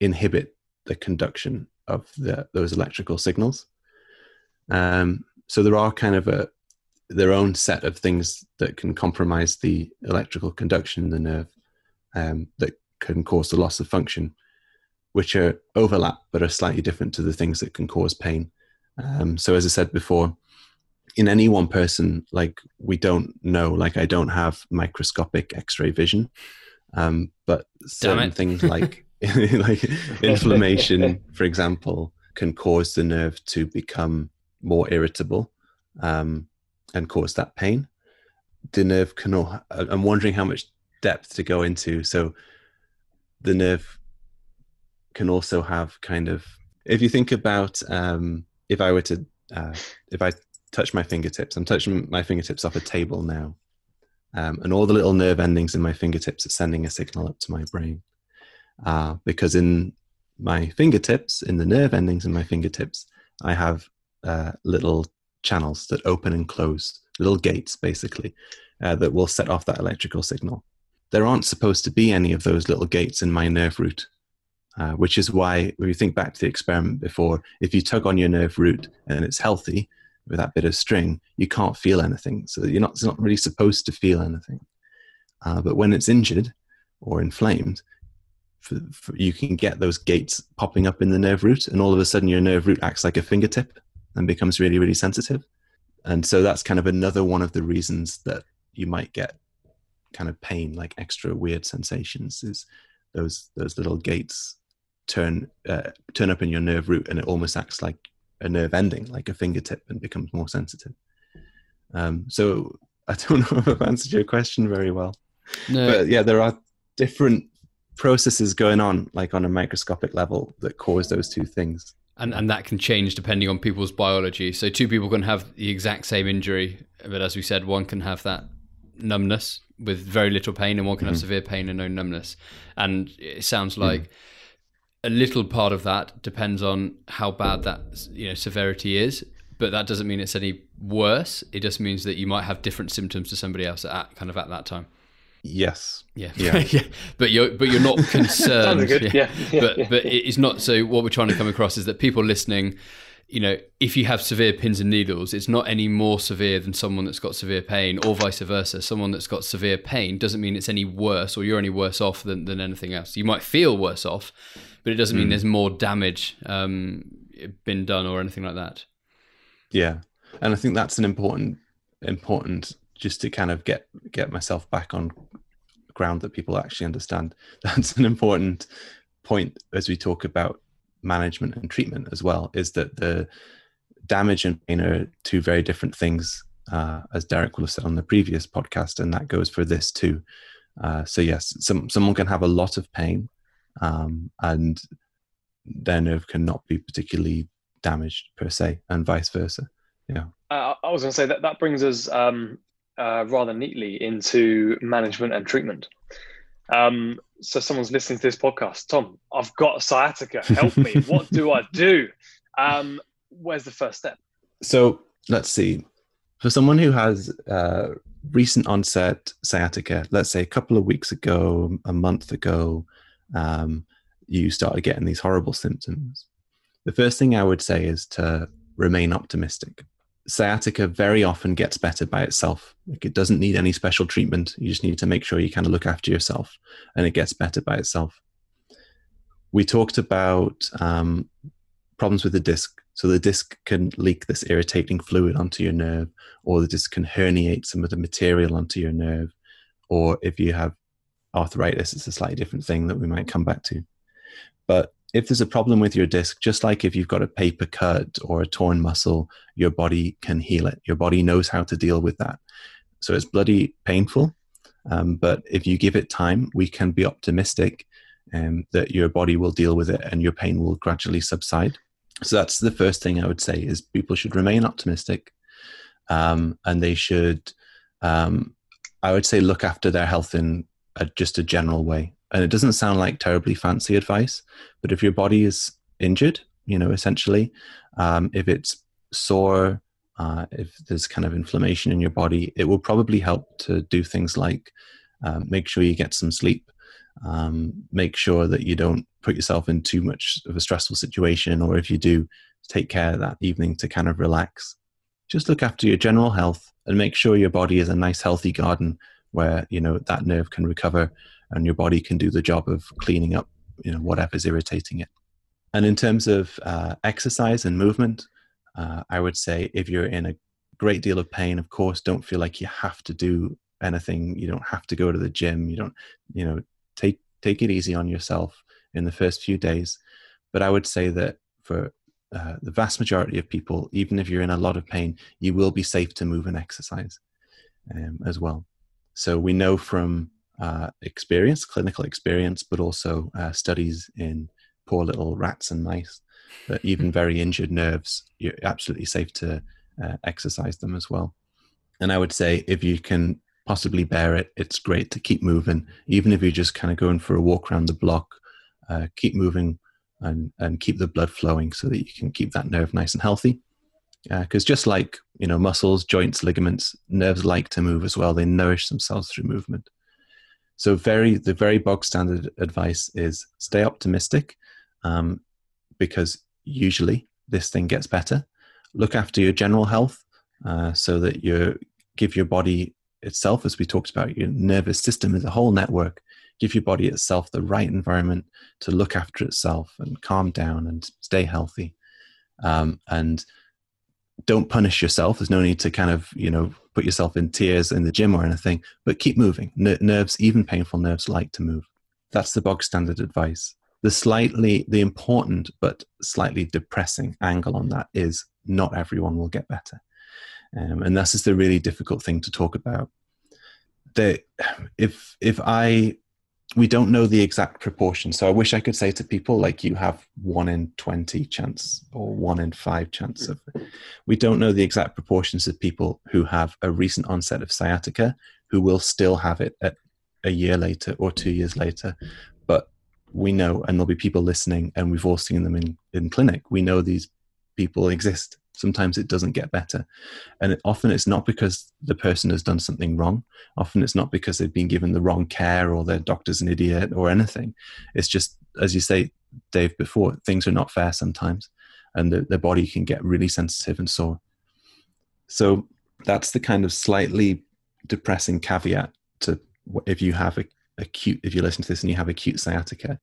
inhibit the conduction of the, those electrical signals. Um, so there are kind of a their own set of things that can compromise the electrical conduction in the nerve um, that can cause the loss of function, which are overlap but are slightly different to the things that can cause pain. Um, so as I said before, in any one person, like we don't know, like I don't have microscopic X-ray vision, um, but certain things <laughs> like <laughs> like inflammation, for example, can cause the nerve to become more irritable um, and cause that pain. The nerve can. I'm wondering how much depth to go into. So the nerve can also have kind of. If you think about, um, if I were to, uh, if I touch my fingertips. I'm touching my fingertips off a table now. Um, and all the little nerve endings in my fingertips are sending a signal up to my brain. Uh, because in my fingertips, in the nerve endings in my fingertips, I have uh, little channels that open and close, little gates basically, uh, that will set off that electrical signal. There aren't supposed to be any of those little gates in my nerve root, uh, which is why, when you think back to the experiment before, if you tug on your nerve root and it's healthy, with that bit of string, you can't feel anything. So you're not, not really supposed to feel anything. Uh, but when it's injured or inflamed, for, for, you can get those gates popping up in the nerve root, and all of a sudden your nerve root acts like a fingertip and becomes really, really sensitive. And so that's kind of another one of the reasons that you might get kind of pain, like extra weird sensations, is those those little gates turn uh, turn up in your nerve root, and it almost acts like a nerve ending, like a fingertip, and becomes more sensitive. Um, so I don't <laughs> know if I've answered your question very well. No. But yeah, there are different processes going on, like on a microscopic level, that cause those two things. And, and that can change depending on people's biology. So two people can have the exact same injury, but as we said, one can have that numbness with very little pain, and one can mm-hmm. have severe pain and no numbness. And it sounds like mm-hmm a little part of that depends on how bad that you know severity is but that doesn't mean it's any worse it just means that you might have different symptoms to somebody else at kind of at that time yes yeah yeah, <laughs> yeah. but you're but you're not <laughs> concerned yeah. Yeah. yeah. but but it's not so what we're trying to come across is that people listening you know, if you have severe pins and needles, it's not any more severe than someone that's got severe pain, or vice versa. Someone that's got severe pain doesn't mean it's any worse, or you're any worse off than, than anything else. You might feel worse off, but it doesn't mean mm. there's more damage um, been done or anything like that. Yeah, and I think that's an important important just to kind of get get myself back on ground that people actually understand. <laughs> That's an important point as we talk about management and treatment as well. Is that the damage and pain are two very different things, uh, as Derek will have said on the previous podcast, and that goes for this too. Uh, so yes, some, someone can have a lot of pain um, and their nerve cannot be particularly damaged per se, and vice versa. Yeah. Uh, I was going to say that that brings us um, uh, rather neatly into management and treatment. Um, so someone's listening to this podcast. Tom, I've got sciatica. Help me. <laughs> what do I do? Um, where's the first step? So let's see. For someone who has uh, recent onset sciatica, let's say a couple of weeks ago, a month ago, um, you started getting these horrible symptoms, the first thing I would say is to remain optimistic. Sciatica very often gets better by itself. Like it doesn't need any special treatment. You just need to make sure you kind of look after yourself and it gets better by itself. We talked about um, problems with the disc. So the disc can leak this irritating fluid onto your nerve, or the disc can herniate some of the material onto your nerve. Or if you have arthritis, it's a slightly different thing that we might come back to. But if there's a problem with your disc, just like if you've got a paper cut or a torn muscle, your body can heal it. Your body knows how to deal with that. So it's bloody painful. Um, but if you give it time, we can be optimistic um, that your body will deal with it and your pain will gradually subside. So that's the first thing I would say is people should remain optimistic um, and they should, um, I would say, look after their health in a, just a general way and it doesn't sound like terribly fancy advice, but if your body is injured, you know, essentially, um, if it's sore, uh, if there's kind of inflammation in your body, it will probably help to do things like um, make sure you get some sleep, um, make sure that you don't put yourself in too much of a stressful situation, or if you do, take care that evening to kind of relax. Just look after your general health and make sure your body is a nice, healthy garden where you know that nerve can recover and your body can do the job of cleaning up you know whatever's irritating it. And in terms of uh, exercise and movement uh, i would say if you're in a great deal of pain of course don't feel like you have to do anything. You don't have to go to the gym. You don't you know take take it easy on yourself in the first few days. But i would say that for uh, the vast majority of people even if you're in a lot of pain you will be safe to move and exercise um, as well. So we know from uh, experience, clinical experience, but also uh, studies in poor little rats and mice that even <laughs> very injured nerves, you're absolutely safe to uh, exercise them as well. And I would say if you can possibly bear it, it's great to keep moving, even if you're just kind of going for a walk around the block. Uh, keep moving and and keep the blood flowing so that you can keep that nerve nice and healthy. Because uh, just like you know muscles, joints, ligaments, nerves like to move as well. They nourish themselves through movement. So very the very bog standard advice is stay optimistic, um, because usually this thing gets better. Look after your general health, uh, so that you give your body itself, as we talked about, your nervous system is a whole network. Give your body itself the right environment to look after itself and calm down and stay healthy. Um, and don't punish yourself. There's no need to kind of, you know, put yourself in tears in the gym or anything, but keep moving. N- nerves, even painful nerves, like to move. That's the bog standard advice. The slightly, the important but slightly depressing angle on that is not everyone will get better. Um, and this is the really difficult thing to talk about. That if if I we don't know the exact proportion. So I wish I could say to people like you have one in 20 chance or one in five chance of we don't know the exact proportions of people who have a recent onset of sciatica who will still have it at a year later or two years later. But we know, and there'll be people listening, and we've all seen them in, in clinic. We know these people exist sometimes it doesn't get better. And it, often it's not because the person has done something wrong. Often it's not because they've been given the wrong care or their doctor's an idiot or anything. It's just as you say dave before things are not fair sometimes and the, the body can get really sensitive and sore. So that's the kind of slightly depressing caveat to if you have a acute if you listen to this and you have acute sciatica.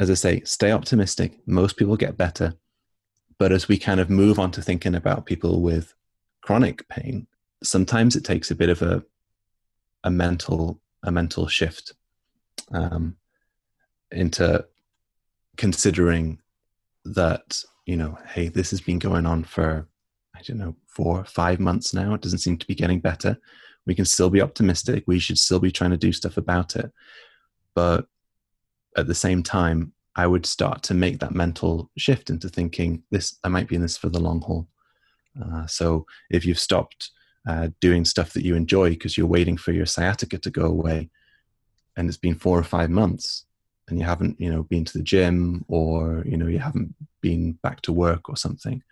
As i say stay optimistic. Most people get better but as we kind of move on to thinking about people with chronic pain, sometimes it takes a bit of a a mental a mental shift um, into considering that you know, hey, this has been going on for I don't know four five months now. It doesn't seem to be getting better. We can still be optimistic. We should still be trying to do stuff about it, but at the same time, I would start to make that mental shift into thinking this I might be in this for the long haul. Uh, so if you've stopped uh, doing stuff that you enjoy because you're waiting for your sciatica to go away, and it's been four or five months, and you haven't you know been to the gym or you know you haven't been back to work or something,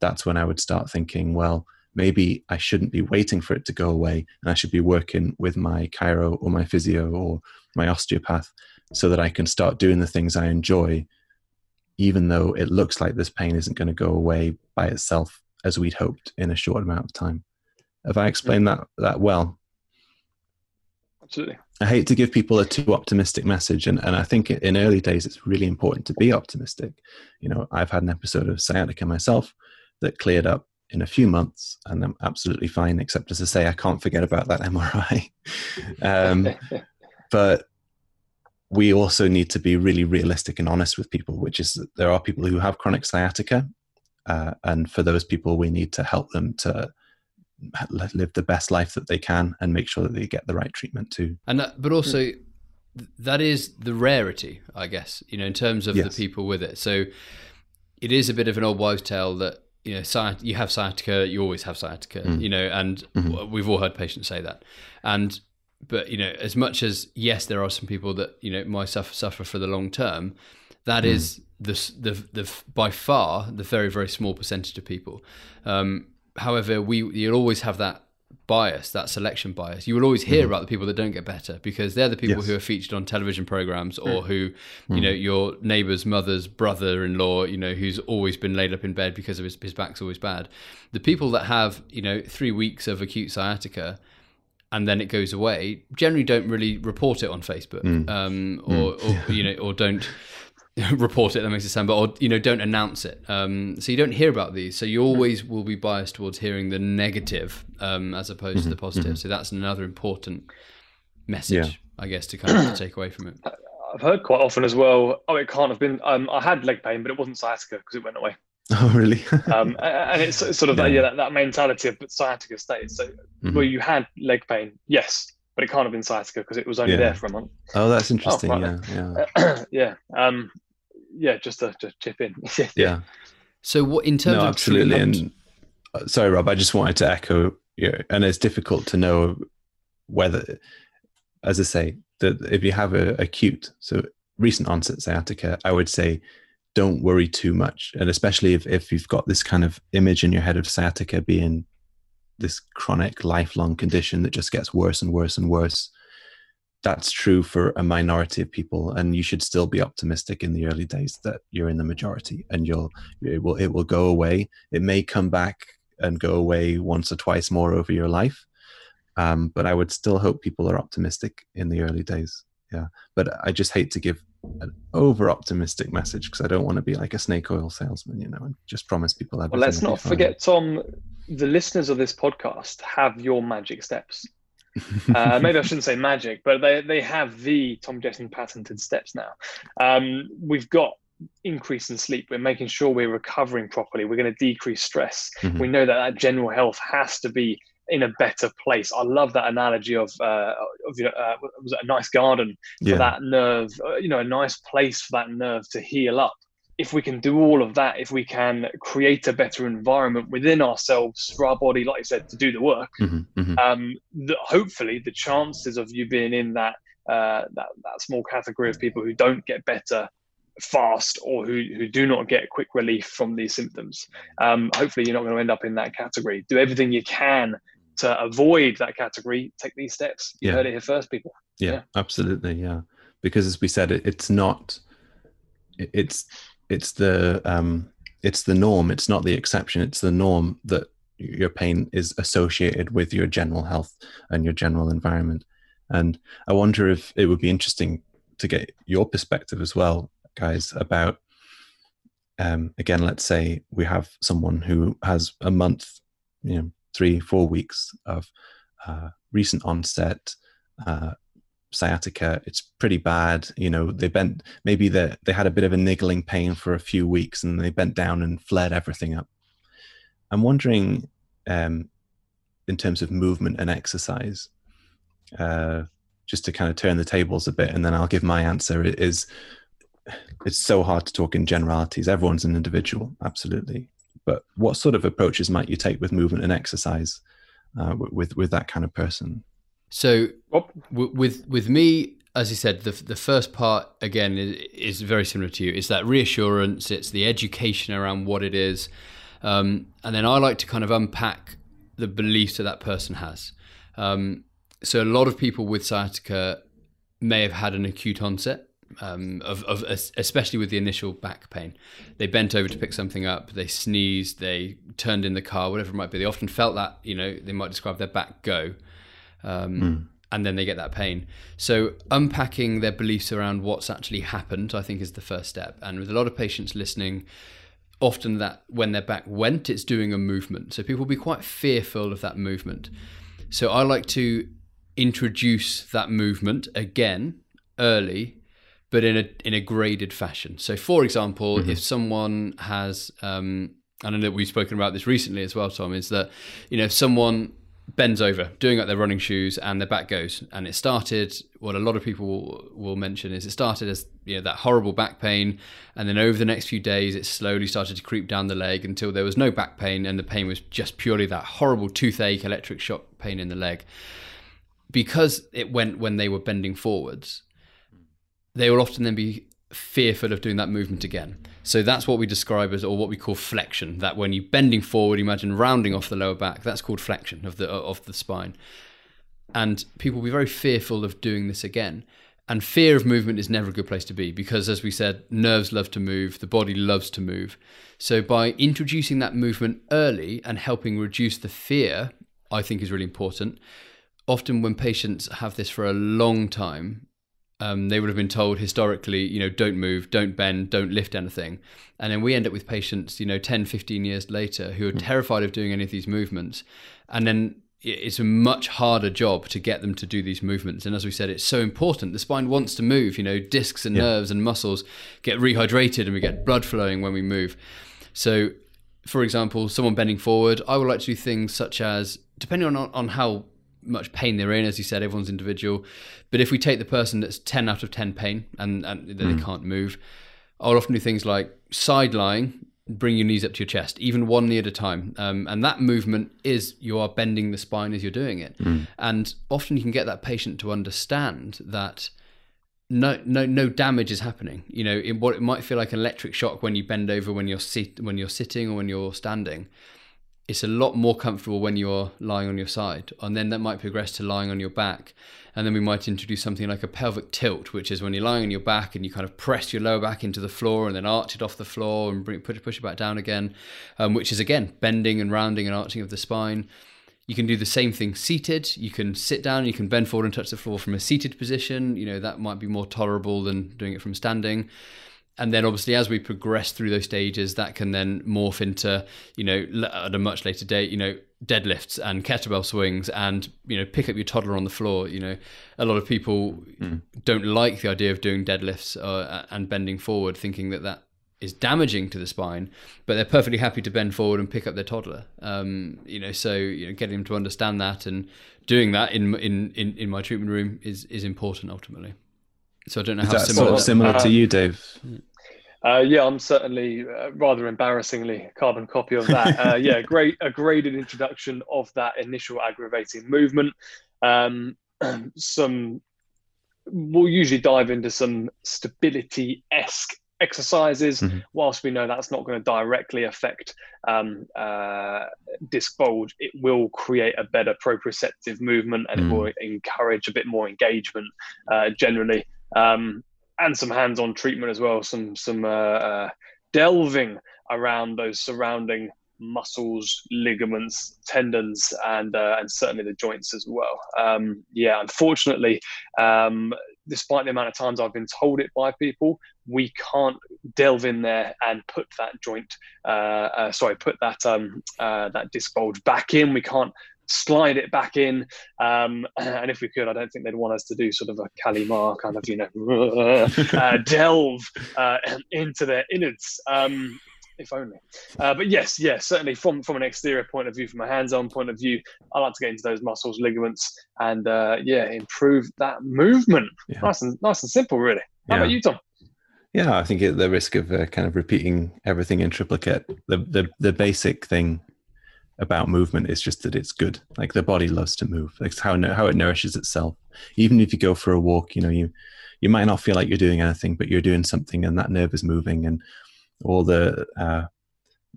that's when I would start thinking, well, maybe I shouldn't be waiting for it to go away and I should be working with my chiro or my physio or my osteopath so that I can start doing the things I enjoy, even though it looks like this pain isn't going to go away by itself as we'd hoped in a short amount of time. Have I explained that that well? Absolutely. I hate to give people a too optimistic message, and, and I think in early days it's really important to be optimistic. You know, I've had an episode of sciatica myself that cleared up in a few months, and I'm absolutely fine. Except as I say, I can't forget about that <laughs> MRI. um, <laughs> but we also need to be really realistic and honest with people, which is that there are people who have chronic sciatica, uh, and for those people, we need to help them to live the best life that they can and make sure that they get the right treatment too. And that, but also that is the rarity, I guess, you know, in terms of yes. the people with it. So it is a bit of an old wives' tale that you know, you have sciatica, you always have sciatica, mm. you know, and mm-hmm. we've all heard patients say that. And but you know, as much as yes, there are some people that you know might suffer suffer for the long term, that mm. is the, the the by far the very very small percentage of people. Um, however, we you'll always have that bias, that selection bias. You will always hear mm-hmm. about the people that don't get better because they're the people yes. who are featured on television programs or mm. who, you mm. know, your neighbor's mother's brother-in-law, you know, who's always been laid up in bed because of his, his back's always bad. The people that have, you know, three weeks of acute sciatica and then it goes away generally don't really report it on Facebook mm. um, or, mm. or, you know, or don't <laughs> report it that makes it sound but or you know don't announce it um, so you don't hear about these so you always will be biased towards hearing the negative um, as opposed mm-hmm, to the mm-hmm, positive mm-hmm. so that's another important message yeah. i guess to kind of <coughs> take away from it i've heard quite often as well oh it can't have been um, i had leg pain but it wasn't sciatica because it went away <laughs> oh really <laughs> um, and it's sort of yeah. that, yeah, that, that mentality of sciatica stays so mm-hmm. where you had leg pain yes but it can't have been sciatica because it was only yeah. there for a month. Oh, that's interesting. Oh, right. Yeah, yeah, <clears throat> yeah. Um, yeah, just to, to chip in. <laughs> yeah. So, what in terms no, of absolutely? And uh, sorry, Rob, I just wanted to echo. You know, and it's difficult to know whether, as I say, that if you have a acute, so recent onset sciatica, I would say don't worry too much, and especially if if you've got this kind of image in your head of sciatica being this chronic, lifelong condition that just gets worse and worse and worse that's true for a minority of people. And you should still be optimistic in the early days that you're in the majority and you'll it will it will go away. It may come back and go away once or twice more over your life. Um, but i would still hope people are optimistic in the early days. Yeah. But i just hate to give an over optimistic message because i don't want to be like a snake oil salesman you know and just promise people everything well let's not forget tom the listeners of this podcast have your magic steps uh, <laughs> maybe I shouldn't say magic, but they, they have the Tom Jesson patented steps now. Um, we've got increase in sleep. We're making sure we're recovering properly. We're going to decrease stress. Mm-hmm. We know that that general health has to be in a better place. I love that analogy of, uh, of you know, uh, was it a nice garden for yeah. that nerve, uh, you know, a nice place for that nerve to heal up if we can do all of that, if we can create a better environment within ourselves for our body, like I said, to do the work, mm-hmm, mm-hmm. Um, the, hopefully the chances of you being in that, uh, that that small category of people who don't get better fast or who, who do not get quick relief from these symptoms, um, hopefully you're not going to end up in that category. Do everything you can to avoid that category. Take these steps. Yeah. You heard it here first, people. Yeah, yeah. absolutely. Yeah, because as we said, it, it's not. it's it's the um, it's the norm. It's not the exception. It's the norm that your pain is associated with your general health and your general environment. And I wonder if it would be interesting to get your perspective as well, guys, about um, again, let's say we have someone who has a month, you know, three, four weeks of uh, recent onset uh, sciatica. It's pretty bad you know they bent maybe they they had a bit of a niggling pain for a few weeks and they bent down and flared everything up. I'm wondering um, in terms of movement and exercise uh, just to kind of turn the tables a bit and then i'll give my answer. It is it's so hard to talk in generalities. Everyone's an individual absolutely but what sort of approaches might you take with movement and exercise uh, with with that kind of person so w- with with me, as you said, the the first part again is, is, very similar to you. It's that reassurance. It's the education around what it is, um, and then I like to kind of unpack the beliefs that that person has. Um, so a lot of people with sciatica may have had an acute onset um, of, of, especially with the initial back pain. They bent over to pick something up, they sneezed, they turned in the car, whatever it might be. They often felt that, you know, they might describe their back go. Um, mm. And then they get that pain. So, unpacking their beliefs around what's actually happened, I think, is the first step. And with a lot of patients listening, often that when their back went, it's doing a movement. So, people will be quite fearful of that movement. So, I like to introduce that movement again early but in a in a graded fashion. So, for example, mm-hmm. if someone has, um, and I know we've spoken about this recently as well, Tom, is that you know if someone bends over doing up their running shoes and their back goes, and it started. What a lot of people will, will mention is it started as you know that horrible back pain, and then over the next few days, it slowly started to creep down the leg until there was no back pain, and the pain was just purely that horrible toothache, electric shock pain in the leg. Because it went when they were bending forwards, they will often then be fearful of doing that movement again. So that's what we describe as, or what we call flexion. That when you're bending forward, imagine rounding off the lower back. That's called flexion of the uh, of the spine. And people will be very fearful of doing this again. And fear of movement is never a good place to be because, as we said, nerves love to move, the body loves to move. So, by introducing that movement early and helping reduce the fear, I think is really important. Often, when patients have this for a long time, um, they would have been told historically, you know, don't move, don't bend, don't lift anything. And then we end up with patients, you know, 10, 15 years later who are hmm. terrified of doing any of these movements. And then it's a much harder job to get them to do these movements. And as we said, it's so important. The spine wants to move, you know, discs and yeah. nerves and muscles get rehydrated and we get blood flowing when we move. So, for example, someone bending forward, I would like to do things such as, depending on, on how much pain they're in. As you said, everyone's individual. But if we take the person that's 10 out of 10 pain and, and mm. they can't move, I'll often do things like side lying, bring your knees up to your chest, even one knee at a time. Um, and that movement is you are bending the spine as you're doing it. Mm. And often you can get that patient to understand that no no no damage is happening you know in what it might feel like an electric shock when you bend over when you're sit when you're sitting or when you're standing it's a lot more comfortable when you're lying on your side. And then that might progress to lying on your back. And then we might introduce something like a pelvic tilt, which is when you're lying on your back and you kind of press your lower back into the floor and then arch it off the floor and bring, push, push it back down again, um, which is again bending and rounding and arching of the spine. You can do the same thing seated. You can sit down, you can bend forward and touch the floor from a seated position. You know, that might be more tolerable than doing it from standing and then obviously as we progress through those stages that can then morph into you know at a much later date you know deadlifts and kettlebell swings and you know pick up your toddler on the floor you know a lot of people mm. don't like the idea of doing deadlifts uh, and bending forward thinking that that is damaging to the spine but they're perfectly happy to bend forward and pick up their toddler um, you know so you know getting them to understand that and doing that in in in, in my treatment room is is important ultimately so I don't know is how similar, sort of similar to you, Dave. Uh, yeah, I'm certainly uh, rather embarrassingly carbon copy of that. Uh, yeah, <laughs> great, a graded introduction of that initial aggravating movement. Um, <clears throat> some we'll usually dive into some stability esque exercises. Mm-hmm. Whilst we know that's not going to directly affect um, uh, disc bulge, it will create a better proprioceptive movement and mm. it will encourage a bit more engagement uh, generally. Um, and some hands-on treatment as well. Some some uh, uh, delving around those surrounding muscles, ligaments, tendons, and uh, and certainly the joints as well. Um, yeah, unfortunately, um, despite the amount of times I've been told it by people, we can't delve in there and put that joint, uh, uh, sorry, put that um, uh, that disc bulge back in. We can't slide it back in. Um, <clears throat> and if we could, I don't think they'd want us to do sort of a Kali Ma kind of, you know, <laughs> uh, <laughs> delve uh, <clears throat> into their innards. Um, if only. Uh, but yes, yes, certainly from from an exterior point of view, from a hands-on point of view, I like to get into those muscles, ligaments, and uh, yeah, improve that movement. Yeah. Nice and nice and simple, really. How yeah. about you, Tom? Yeah, I think the risk of uh, kind of repeating everything in triplicate, the, the the basic thing about movement is just that it's good. Like the body loves to move. It's how how it nourishes itself. Even if you go for a walk, you know you you might not feel like you're doing anything, but you're doing something, and that nerve is moving, and all the uh,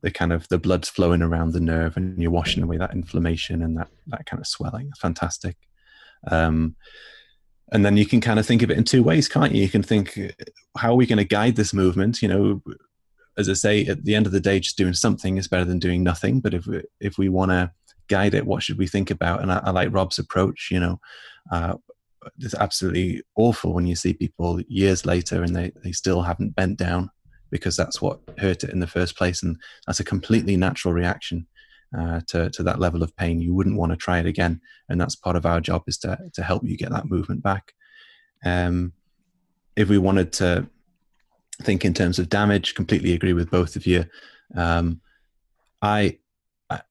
the kind of the blood's flowing around the nerve and you're washing away that inflammation and that that kind of swelling. Fantastic. Um, and then you can kind of think of it in two ways, can't you? You can think, how are we going to guide this movement? You know, as I say, at the end of the day, just doing something is better than doing nothing. But if we, if we want to guide it, what should we think about? And I, I like Rob's approach. You know, uh, it's absolutely awful when you see people years later and they, they still haven't bent down because that's what hurt it in the first place. And that's a completely natural reaction uh, to, to that level of pain. You wouldn't want to try it again. And that's part of our job is to, to help you get that movement back. Um, if we wanted to think in terms of damage, completely agree with both of you. Um, I, I,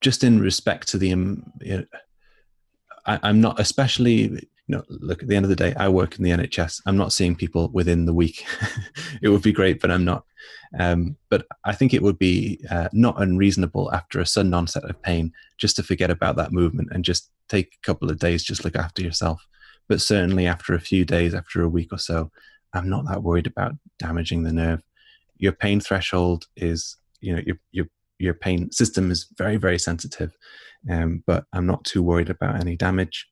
just in respect to the, um, you know, I, I'm not especially you know, look at the end of the day, I work in the NHS. I'm not seeing people within the week. <laughs> it would be great, but I'm not. Um, but I think it would be uh, not unreasonable after a sudden onset of pain just to forget about that movement and just take a couple of days, just look after yourself. But certainly after a few days, after a week or so, I'm not that worried about damaging the nerve. Your pain threshold is, you know, your your your pain system is very very sensitive, um, but I'm not too worried about any damage.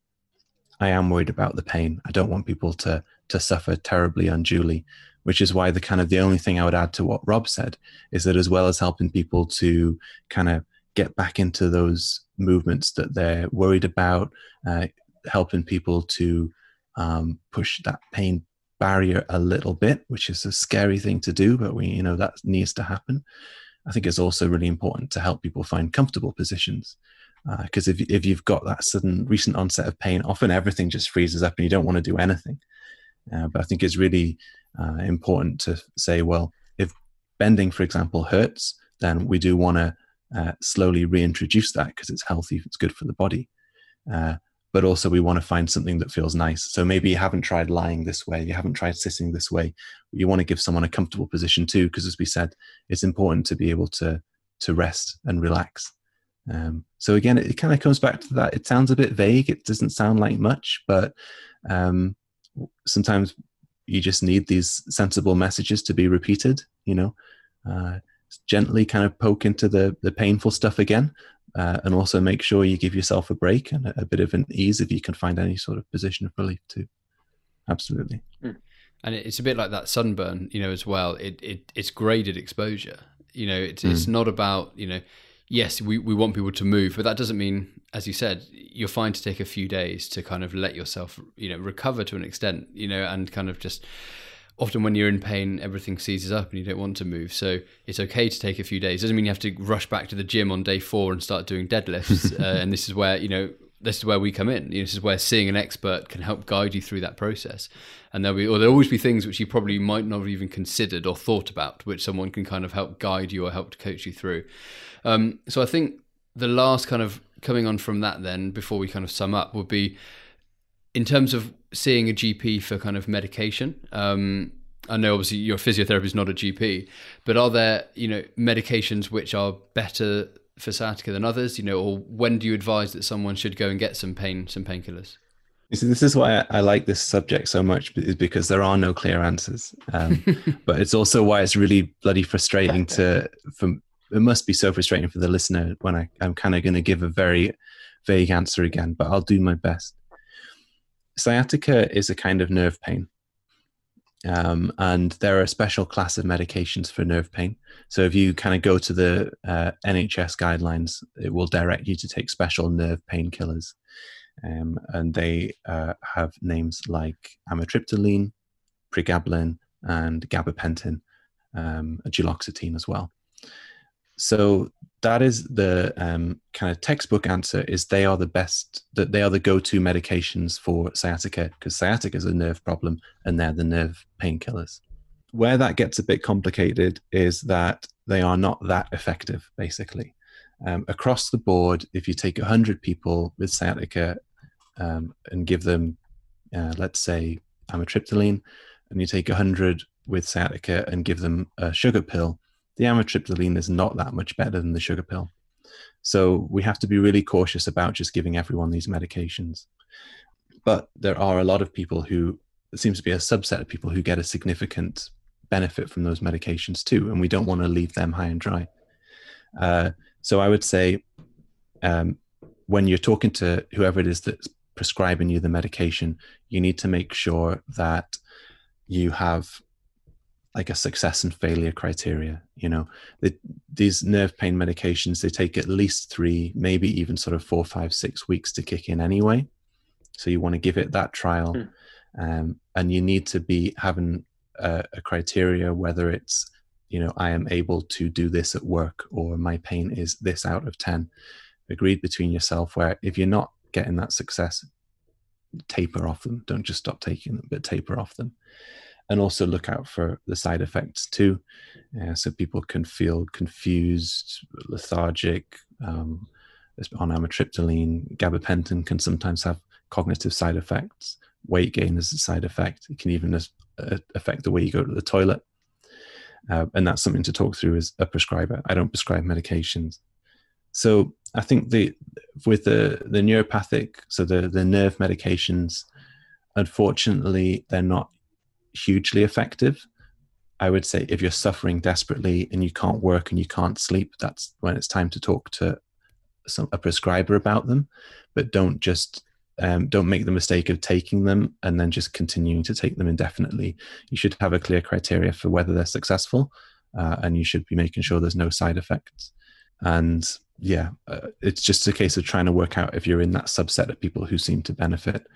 I am worried about the pain. I don't want people to to suffer terribly unduly, which is why the kind of the only thing I would add to what Rob said is that as well as helping people to kind of get back into those movements that they're worried about, uh, helping people to um, push that pain barrier a little bit, which is a scary thing to do, but we you know that needs to happen. I think it's also really important to help people find comfortable positions because uh, if, if you've got that sudden recent onset of pain, often everything just freezes up and you don't want to do anything. Uh, but I think it's really uh, important to say, well, if bending, for example, hurts, then we do want to uh, slowly reintroduce that because it's healthy, it's good for the body. But also, we want to find something that feels nice. So maybe you haven't tried lying this way, you haven't tried sitting this way. You want to give someone a comfortable position too, because as we said, it's important to be able to to rest and relax um, so again, it, it kind of comes back to that. It sounds a bit vague. It doesn't sound like much, but um, sometimes you just need these sensible messages to be repeated. You know, uh, gently kind of poke into the the painful stuff again, uh, and also make sure you give yourself a break and a, a, bit of an ease if you can find any sort of position of relief too. Absolutely. Hmm. And it's a bit like that sunburn, you know, as well. It it it's graded exposure. You know, it's mm. it's not about you know yes, we, we want people to move, but that doesn't mean, as you said, you're fine to take a few days to kind of let yourself, you know, recover to an extent, you know, and kind of just often when you're in pain, everything seizes up and you don't want to move. So it's okay to take a few days. Doesn't mean you have to rush back to the gym on day four and start doing deadlifts. <laughs> uh, and this is where, you know, this is where we come in. You know, this is where seeing an expert can help guide you through that process. And there'll be, or there'll always be things which you probably might not have even considered or thought about, which someone can kind of help guide you or help to coach you through. Um, so I think the last kind of coming on from that, then before we kind of sum up, would be in terms of seeing a GP for kind of medication. Um, I know obviously your physiotherapist is not a GP, but are there you know medications which are better for sciatica than others? You know, or when do you advise that someone should go and get some pain, some painkillers? You see, this is why I like this subject so much, is because there are no clear answers. Um, <laughs> but it's also why it's really bloody frustrating to, <laughs> for, it must be so frustrating for the listener when I, I'm kind of going to give a very vague answer again, but I'll do my best. Sciatica is a kind of nerve pain. Um, and there are a special class of medications for nerve pain. So if you kind of go to the uh, NHS guidelines, it will direct you to take special nerve painkillers. Um, and they uh, have names like amitriptyline, pregabalin, and gabapentin, um, and duloxetine as well. So that is the um, kind of textbook answer is they are the best that they are the go-to medications for sciatica because sciatica is a nerve problem and they're the nerve painkillers. Where that gets a bit complicated is that they are not that effective basically. Um, across the board if you take 100 people with sciatica um, and give them uh, let's say amitriptyline and you take 100 with sciatica and give them a sugar pill the amitriptyline is not that much better than the sugar pill. So we have to be really cautious about just giving everyone these medications. But there are a lot of people who, it seems to be a subset of people who get a significant benefit from those medications too. And we don't want to leave them high and dry. Uh, so I would say um, when you're talking to whoever it is that's prescribing you the medication, you need to make sure that you have like a success and failure criteria. You know, the, these nerve pain medications they take at least three, maybe even sort of four, five, six weeks to kick in anyway. So you want to give it that trial, mm. um, and you need to be having a, a criteria whether it's you know I am able to do this at work or my pain is this out of ten agreed between yourself where if you're not getting that success taper off them don't just stop taking them but taper off them and also look out for the side effects too. Uh, so people can feel confused lethargic um, on amitriptyline gabapentin can sometimes have cognitive side effects weight gain is a side effect. It can even uh, affect the way you go to the toilet. Uh, and that's something to talk through as a prescriber. I don't prescribe medications. So I think the with the the neuropathic, so the the nerve medications, unfortunately, they're not hugely effective. I would say if you're suffering desperately and you can't work and you can't sleep, that's when it's time to talk to some a prescriber about them. But don't just um, don't make the mistake of taking them and then just continuing to take them indefinitely. You should have a clear criteria for whether they're successful, uh, and you should be making sure there's no side effects. And yeah, uh, it's just a case of trying to work out if you're in that subset of people who seem to benefit.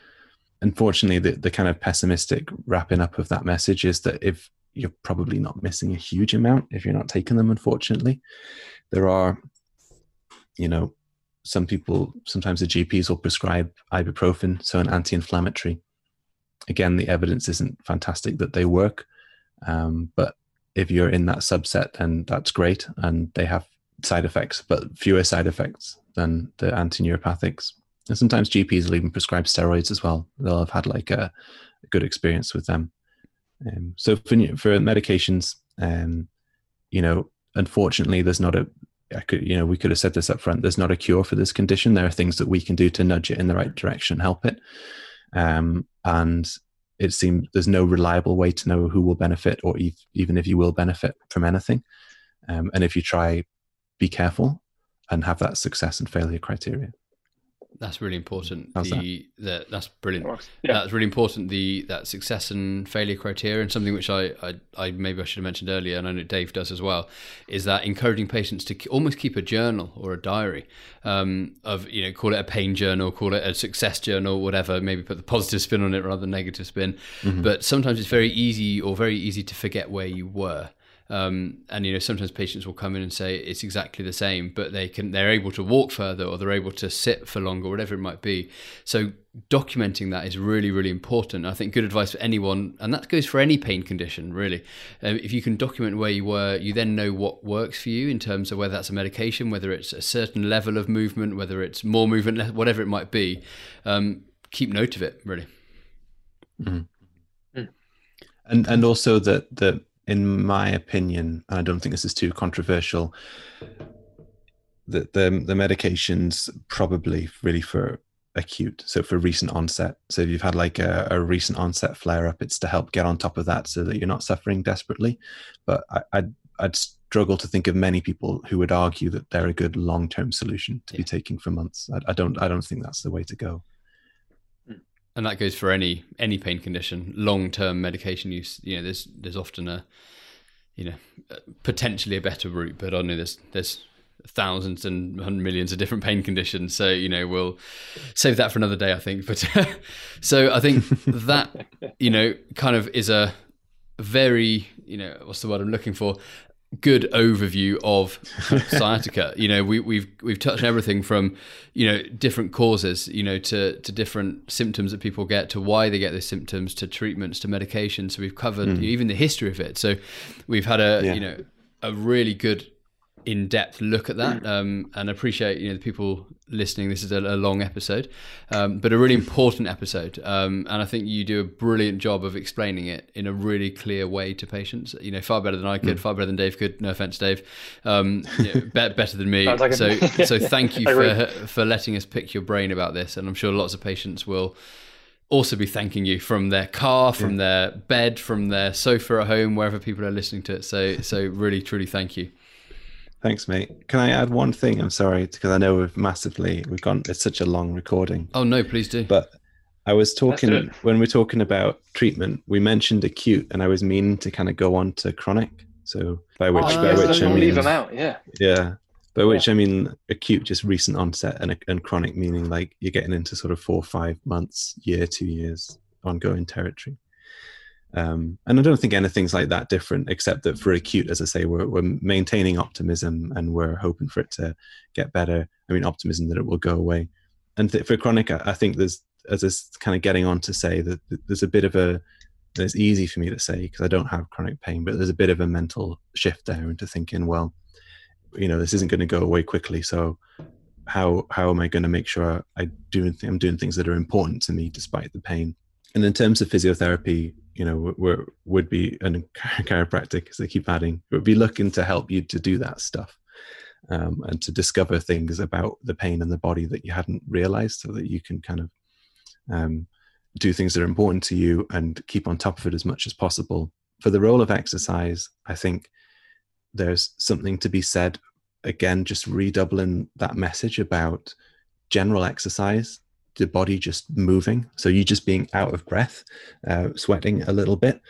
Unfortunately, the, the kind of pessimistic wrapping up of that message is that if you're probably not missing a huge amount if you're not taking them, unfortunately, there are, you know, some people, sometimes the GPs will prescribe ibuprofen, so an anti inflammatory. Again, the evidence isn't fantastic that they work, um, but if you're in that subset, then that's great. And they have side effects, but fewer side effects than the antineuropathics. And sometimes GPs will even prescribe steroids as well. They'll have had like a, a good experience with them. Um, so for for medications, um, you know, unfortunately, there's not a. I could, you know, we could have said this up front. There's not a cure for this condition. There are things that we can do to nudge it in the right direction, help it. Um, and it seems there's no reliable way to know who will benefit, or if, even if you will benefit from anything. Um, and if you try be careful and have that success and failure criteria. That's really important. How's the, that? the that's brilliant. Yeah. That's really important. The that success and failure criteria, and something which I, I, I maybe I should have mentioned earlier, and I know Dave does as well, is that encouraging patients to almost keep a journal or a diary um, of you know call it a pain journal, call it a success journal, whatever. Maybe put the positive spin on it rather than negative spin. Mm-hmm. But sometimes it's very easy or very easy to forget where you were. Um, and you know sometimes patients will come in and say it's exactly the same, but they can they're able to walk further or they're able to sit for longer, whatever it might be. So documenting that is really really important. I think good advice for anyone, and that goes for any pain condition really. Um, if you can document where you were, you then know what works for you in terms of whether that's a medication, whether it's a certain level of movement, whether it's more movement, whatever it might be. Um, keep note of it really. Mm-hmm. Mm. And and also that that in my opinion, and I don't think this is too controversial, that the the medications probably really for acute, so for recent onset. So if you've had like a, a recent onset flare up, it's to help get on top of that so that you're not suffering desperately. But I, I'd I'd struggle to think of many people who would argue that they're a good long term solution to yeah. be taking for months. I, I don't I don't think that's the way to go and that goes for any any pain condition long term medication use you know there's there's often a you know potentially a better route but i know there's there's thousands and millions of different pain conditions. So you know we'll save that for another day i think. <laughs> But so i think that you know kind of is a very you know what's the word i'm looking for good overview of sciatica. you know, we, we've we've touched everything from you know different causes, you know, to to different symptoms that people get, to why they get those symptoms, to treatments, to medication. So we've covered mm. even the history of it. So we've had a yeah. you know a really good in depth look at that um, and appreciate you know the people listening. This is a, a long episode, um, but a really important episode, um, and I think you do a brilliant job of explaining it in a really clear way to patients. You know, far better than I could, mm. far better than Dave could. No offense, Dave. Um, you know, be- better than me. <laughs> Like so, <laughs> so thank you for for letting us pick your brain about this, and I'm sure lots of patients will also be thanking you from their car, from yeah. their bed, from their sofa at home, wherever people are listening to it. So, so really, truly, thank you. Thanks, mate. Can I add one thing? I'm sorry because I know we've massively we've gone. It's such a long recording. Oh no, please do. But I was talking when we're talking about treatment. We mentioned acute, and I was meaning to kind of go on to chronic. So by oh, which, oh, by which I mean, leave them out. Yeah. Yeah. By which yeah. I mean acute, just recent onset, and, and chronic meaning like you're getting into sort of four, five months, year, two years, ongoing territory. Um, and I don't think anything's like that different, except that for acute, as I say, we're, we're maintaining optimism and we're hoping for it to get better. I mean, optimism that it will go away. And th- for chronic, I, I think there's, as is kind of getting on to say that there's a bit of a, it's easy for me to say because I don't have chronic pain, but there's a bit of a mental shift there into thinking, well, you know, this isn't going to go away quickly. So how how am I going to make sure I do I'm doing things that are important to me despite the pain? And in terms of physiotherapy, you know, would be and <laughs> chiropractic, as they keep adding, would be looking to help you to do that stuff. Um, and to discover things about the pain in the body that you hadn't realized so that you can kind of um, do things that are important to you and keep on top of it as much as possible. For the role of exercise, I think there's something to be said again, just redoubling that message about general exercise, the body just moving. So you just being out of breath, uh, sweating a little bit.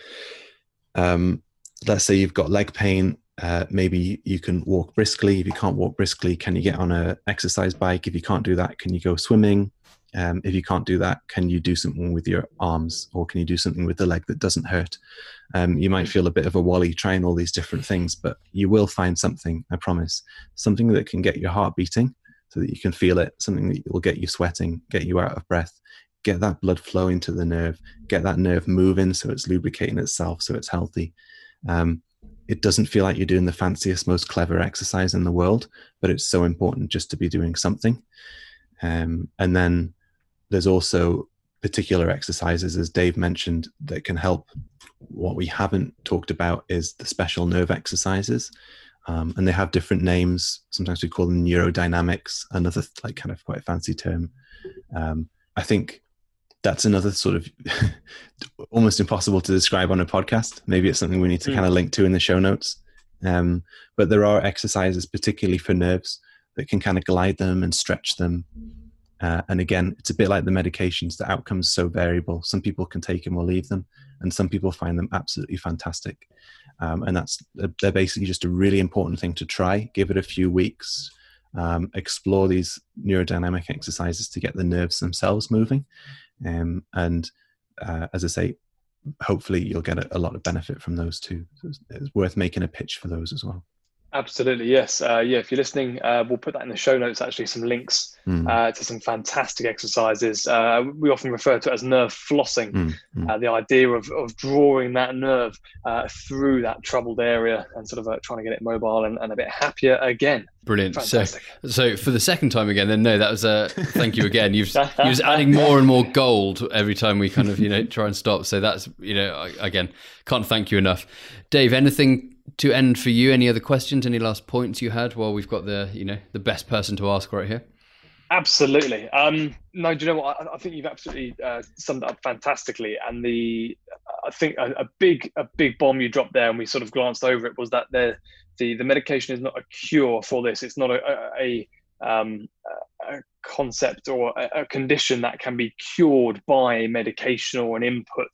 Um, let's say you've got leg pain. Uh, maybe you can walk briskly. If you can't walk briskly, can you get on a exercise bike? If you can't do that, can you go swimming? Um, if you can't do that, can you do something with your arms or can you do something with the leg that doesn't hurt? Um, you might feel a bit of a wally trying all these different things, but you will find something, I promise, something that can get your heart beating so that you can feel it, something that will get you sweating, get you out of breath, get that blood flowing to the nerve, get that nerve moving so it's lubricating itself so it's healthy. Um, it doesn't feel like you're doing the fanciest, most clever exercise in the world, but it's so important just to be doing something. Um, and then there's also particular exercises, as Dave mentioned, that can help. What we haven't talked about is the special nerve exercises. Um, and they have different names. Sometimes we call them neurodynamics, another like kind of quite fancy term. Um, I think that's another sort of <laughs> almost impossible to describe on a podcast. Maybe it's something we need to mm. kind of link to in the show notes. Um, but there are exercises, particularly for nerves, that can kind of glide them and stretch them uh, and again, it's a bit like the medications. The outcomes so variable. Some people can take them or leave them, and some people find them absolutely fantastic. Um, and that's they're basically just a really important thing to try. Give it a few weeks. Um, explore these neurodynamic exercises to get the nerves themselves moving. Um, and uh, as I say, hopefully you'll get a, a, lot of benefit from those too. So it's, it's worth making a pitch for those as well. Absolutely, yes. Uh, yeah, if you're listening, uh, we'll put that in the show notes. Actually, some links mm. uh, to some fantastic exercises. Uh, we often refer to it as nerve flossing. Mm. Mm. the idea of, of drawing that nerve uh, through that troubled area and sort of trying to get it mobile and, and a bit happier again. Brilliant. Fantastic. So, so for the second time again, then no, that was a thank you again. You've <laughs> you was adding more and more gold every time we kind of you know try and stop. So that's you know again can't thank you enough, Dave. Anything to end for you, any other questions? Any last points you had? While we've got the you know the best person to ask right here. Absolutely. Um, no, do you know what? I, I think you've absolutely uh, summed it up fantastically. And the I think a, a, big a big bomb you dropped there, and we sort of glanced over it, was that the the the medication is not a cure for this. It's not a, a, a um, a concept or a, a, condition that can be cured by medication or an input.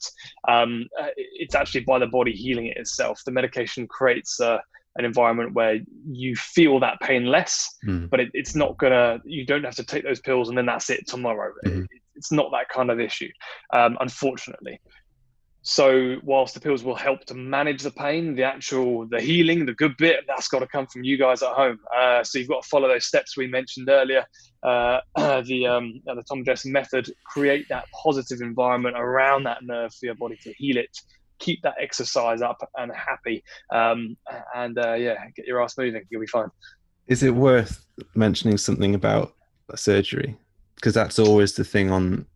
Um, uh, it's actually by the body healing it itself. The medication creates uh, an environment where you feel that pain less, mm. but it, it's not gonna. You don't have to take those pills and then that's it tomorrow. Mm. It, it's not that kind of issue, um, unfortunately. So whilst the pills will help to manage the pain, the actual the healing, the good bit, that's got to come from you guys at home. Uh, so you've got to follow those steps we mentioned earlier. Uh, <clears throat> the um, the Tom Jess method, create that positive environment around that nerve for your body to heal it. Keep that exercise up and happy, um, and uh, yeah, get your ass moving. You'll be fine. Is it worth mentioning something about surgery? Because that's always the thing on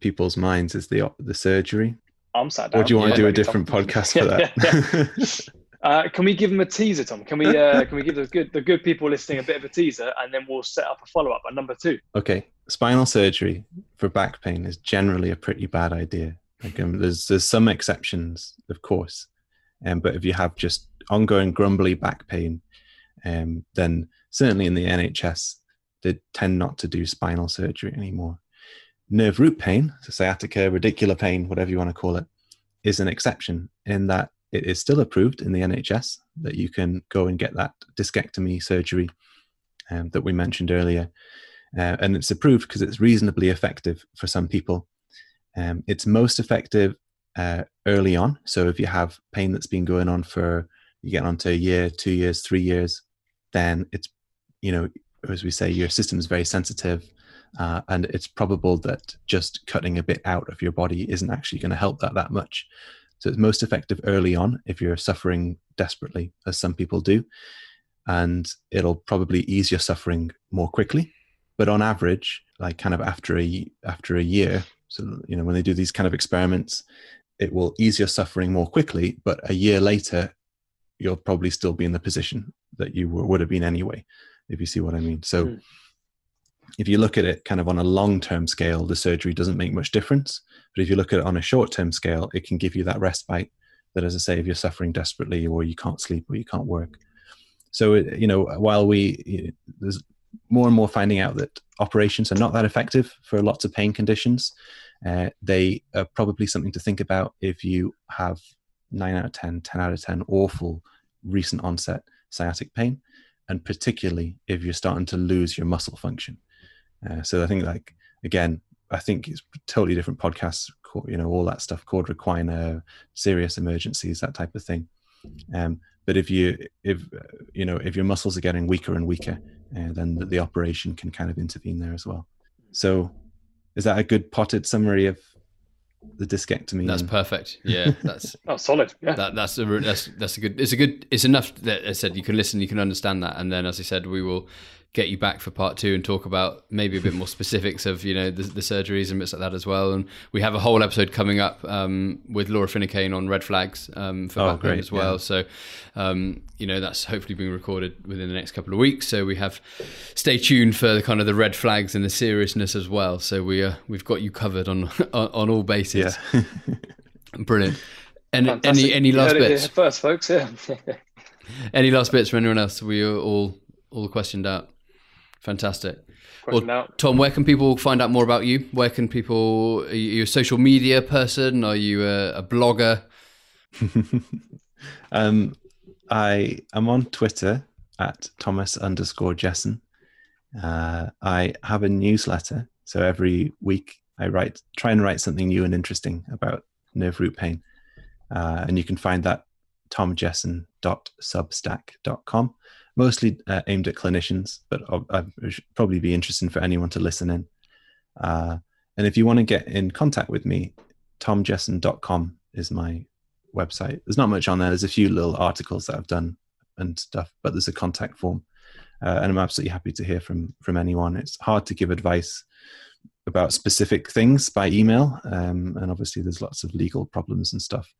people's minds is the the surgery I'm sat down. Or do you want yeah, to do a different <laughs> Tom. podcast for that? <laughs> uh, can we give them a teaser, Tom? Can we uh, <laughs> can we give the good the good people listening a bit of a teaser, and then we'll set up a follow up at number two. Okay, spinal surgery for back pain is generally a pretty bad idea. Like, um, there's there's some exceptions, of course, um, but if you have just ongoing grumbly back pain, um, then certainly in the NHS, they tend not to do spinal surgery anymore. Nerve root pain, so sciatica, radicular pain, whatever you want to call it, is an exception in that it is still approved in the NHS that you can go and get that discectomy surgery um, that we mentioned earlier. Uh, and it's approved because it's reasonably effective for some people. Um, it's most effective uh, early on. So if you have pain that's been going on for, you get on to a year, two years, three years, then it's, you know, as we say, your system is very sensitive. Uh, and it's probable that just cutting a bit out of your body isn't actually going to help that that much. So it's most effective early on if you're suffering desperately, as some people do, and it'll probably ease your suffering more quickly. But on average, like kind of after a after a year, so you know when they do these kind of experiments, it will ease your suffering more quickly. But a year later, you'll probably still be in the position that you would have been anyway, if you see what I mean. So. Mm if you look at it kind of on a long term scale, the surgery doesn't make much difference. But if you look at it on a short term scale, it can give you that respite that, as I say, if you're suffering desperately or you can't sleep or you can't work. So, you know, while we, there's more and more finding out that operations are not that effective for lots of pain conditions, uh, they are probably something to think about if you have 9 out of 10, 10 out of 10 awful recent onset sciatic pain, and particularly if you're starting to lose your muscle function. Uh, so I think like again, I think it's totally different podcasts. You know, all that stuff, cauda equina, serious emergencies, that type of thing. Um, but if you if you know if your muscles are getting weaker and weaker, uh, then the, the operation can kind of intervene there as well. So, is that a good potted summary of the discectomy. That's perfect. <laughs> Yeah, that's <laughs> oh, solid. Yeah, that, that's a that's that's a good. It's a good. It's enough that I said you can listen, you can understand that, and then as I said, we will get you back for part two and talk about maybe a bit more <laughs> specifics of you know the, the, surgeries and bits like that as well. And we have a whole episode coming up um, with Laura Finucane on red flags um, for oh, background as well. Yeah. So um, you know that's hopefully being recorded within the next couple of weeks. So we have stay tuned for the kind of the red flags and the seriousness as well. So we uh, we've got you covered on <laughs> on, on all bases. Yeah. <laughs> Brilliant. And Fantastic. any any last bits? First, folks. Yeah. any last bits for anyone else? We are all all questioned out. Fantastic. Well, Tom, where can people find out more about you? Where can people? Are you a social media person? Are you a, a blogger? <laughs> um, I am on Twitter at Thomas underscore Jesson. Uh, I have a newsletter, so every week I write, try and write something new and interesting about nerve root pain, uh, and you can find that tomjesson.substack.com mostly uh, aimed at clinicians, but I'd probably be interesting for anyone to listen in. Uh, and if you want to get in contact with me, tomjesson.com is my website. There's not much on there. There's a few little articles that I've done and stuff, but there's a contact form. Uh, and I'm absolutely happy to hear from from anyone. It's hard to give advice about specific things by email, um, and obviously there's lots of legal problems and stuff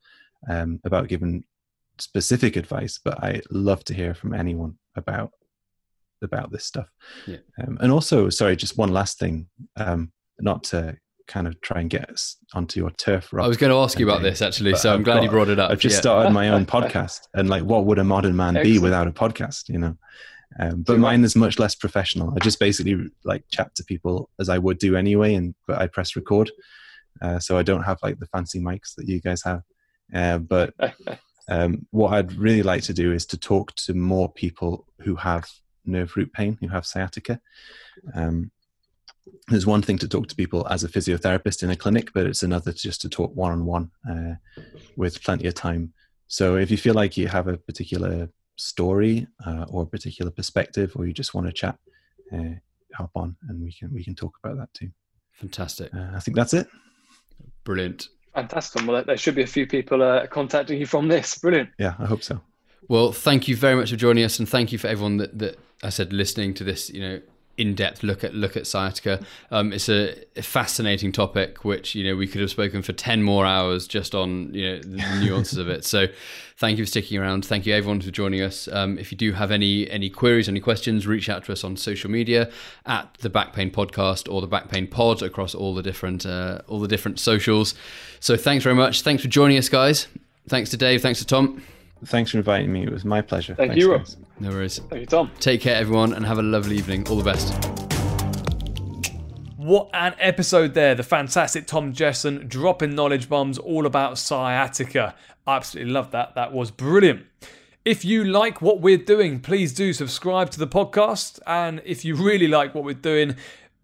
um, about giving specific advice, but I love to hear from anyone about about this stuff. Yeah. Um, and also, sorry, just one last thing, um, not to kind of try and get us onto your turf. I was going to ask you about this actually, so I'm glad got, you brought it up. I've just yeah. started my own <laughs> podcast, and like, what would a modern man Excellent. be without a podcast? You know. Um, but mine is much less professional. I just basically like chat to people as I would do anyway, and but I press record, uh, so I don't have like the fancy mics that you guys have. Uh, but <laughs> Um, what I'd really like to do is to talk to more people who have nerve root pain, who have sciatica. Um, there's one thing to talk to people as a physiotherapist in a clinic, but it's another just to talk one on one with plenty of time. So if you feel like you have a particular story uh, or a particular perspective, or you just want to chat, uh, hop on and we can we can talk about that too. Fantastic. Uh, I think that's it. Brilliant. Fantastic. Well, there should be a few people uh, contacting you from this. Brilliant. Yeah, I hope so. Well, thank you very much for joining us, and thank you for everyone that, that I said listening to this. You know, in-depth look at look at sciatica. Um, it's a, fascinating topic, which you know we could have spoken for ten more hours just on you know the <laughs> nuances of it. So, thank you for sticking around. Thank you everyone for joining us. Um, if you do have any any queries, any questions, reach out to us on social media at the Back Pain Podcast or the Back Pain Pod across all the different uh, all the different socials. So, thanks very much. Thanks for joining us, guys. Thanks to Dave. Thanks to Tom. Thanks for inviting me. It was my pleasure. Thank thanks, you, Rob. No worries. Thank you, Tom. Take care, everyone, and have a lovely evening. All the best. What an episode there. The fantastic Tom Jesson dropping knowledge bombs all about sciatica. I absolutely love that. That was brilliant. If you like what we're doing, please do subscribe to the podcast. And if you really like what we're doing,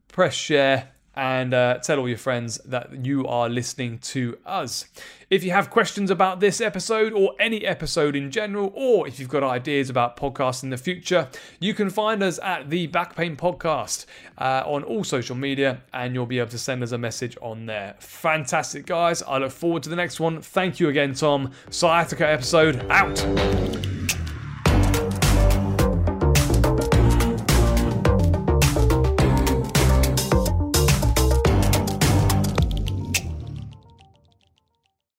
press share and uh, tell all your friends that you are listening to us. If you have questions about this episode or any episode in general, or if you've got ideas about podcasts in the future, you can find us at the Back Pain Podcast uh, on all social media, and you'll be able to send us a message on there. Fantastic, guys. I look forward to the next one. Thank you again, Tom. Sciatica episode out.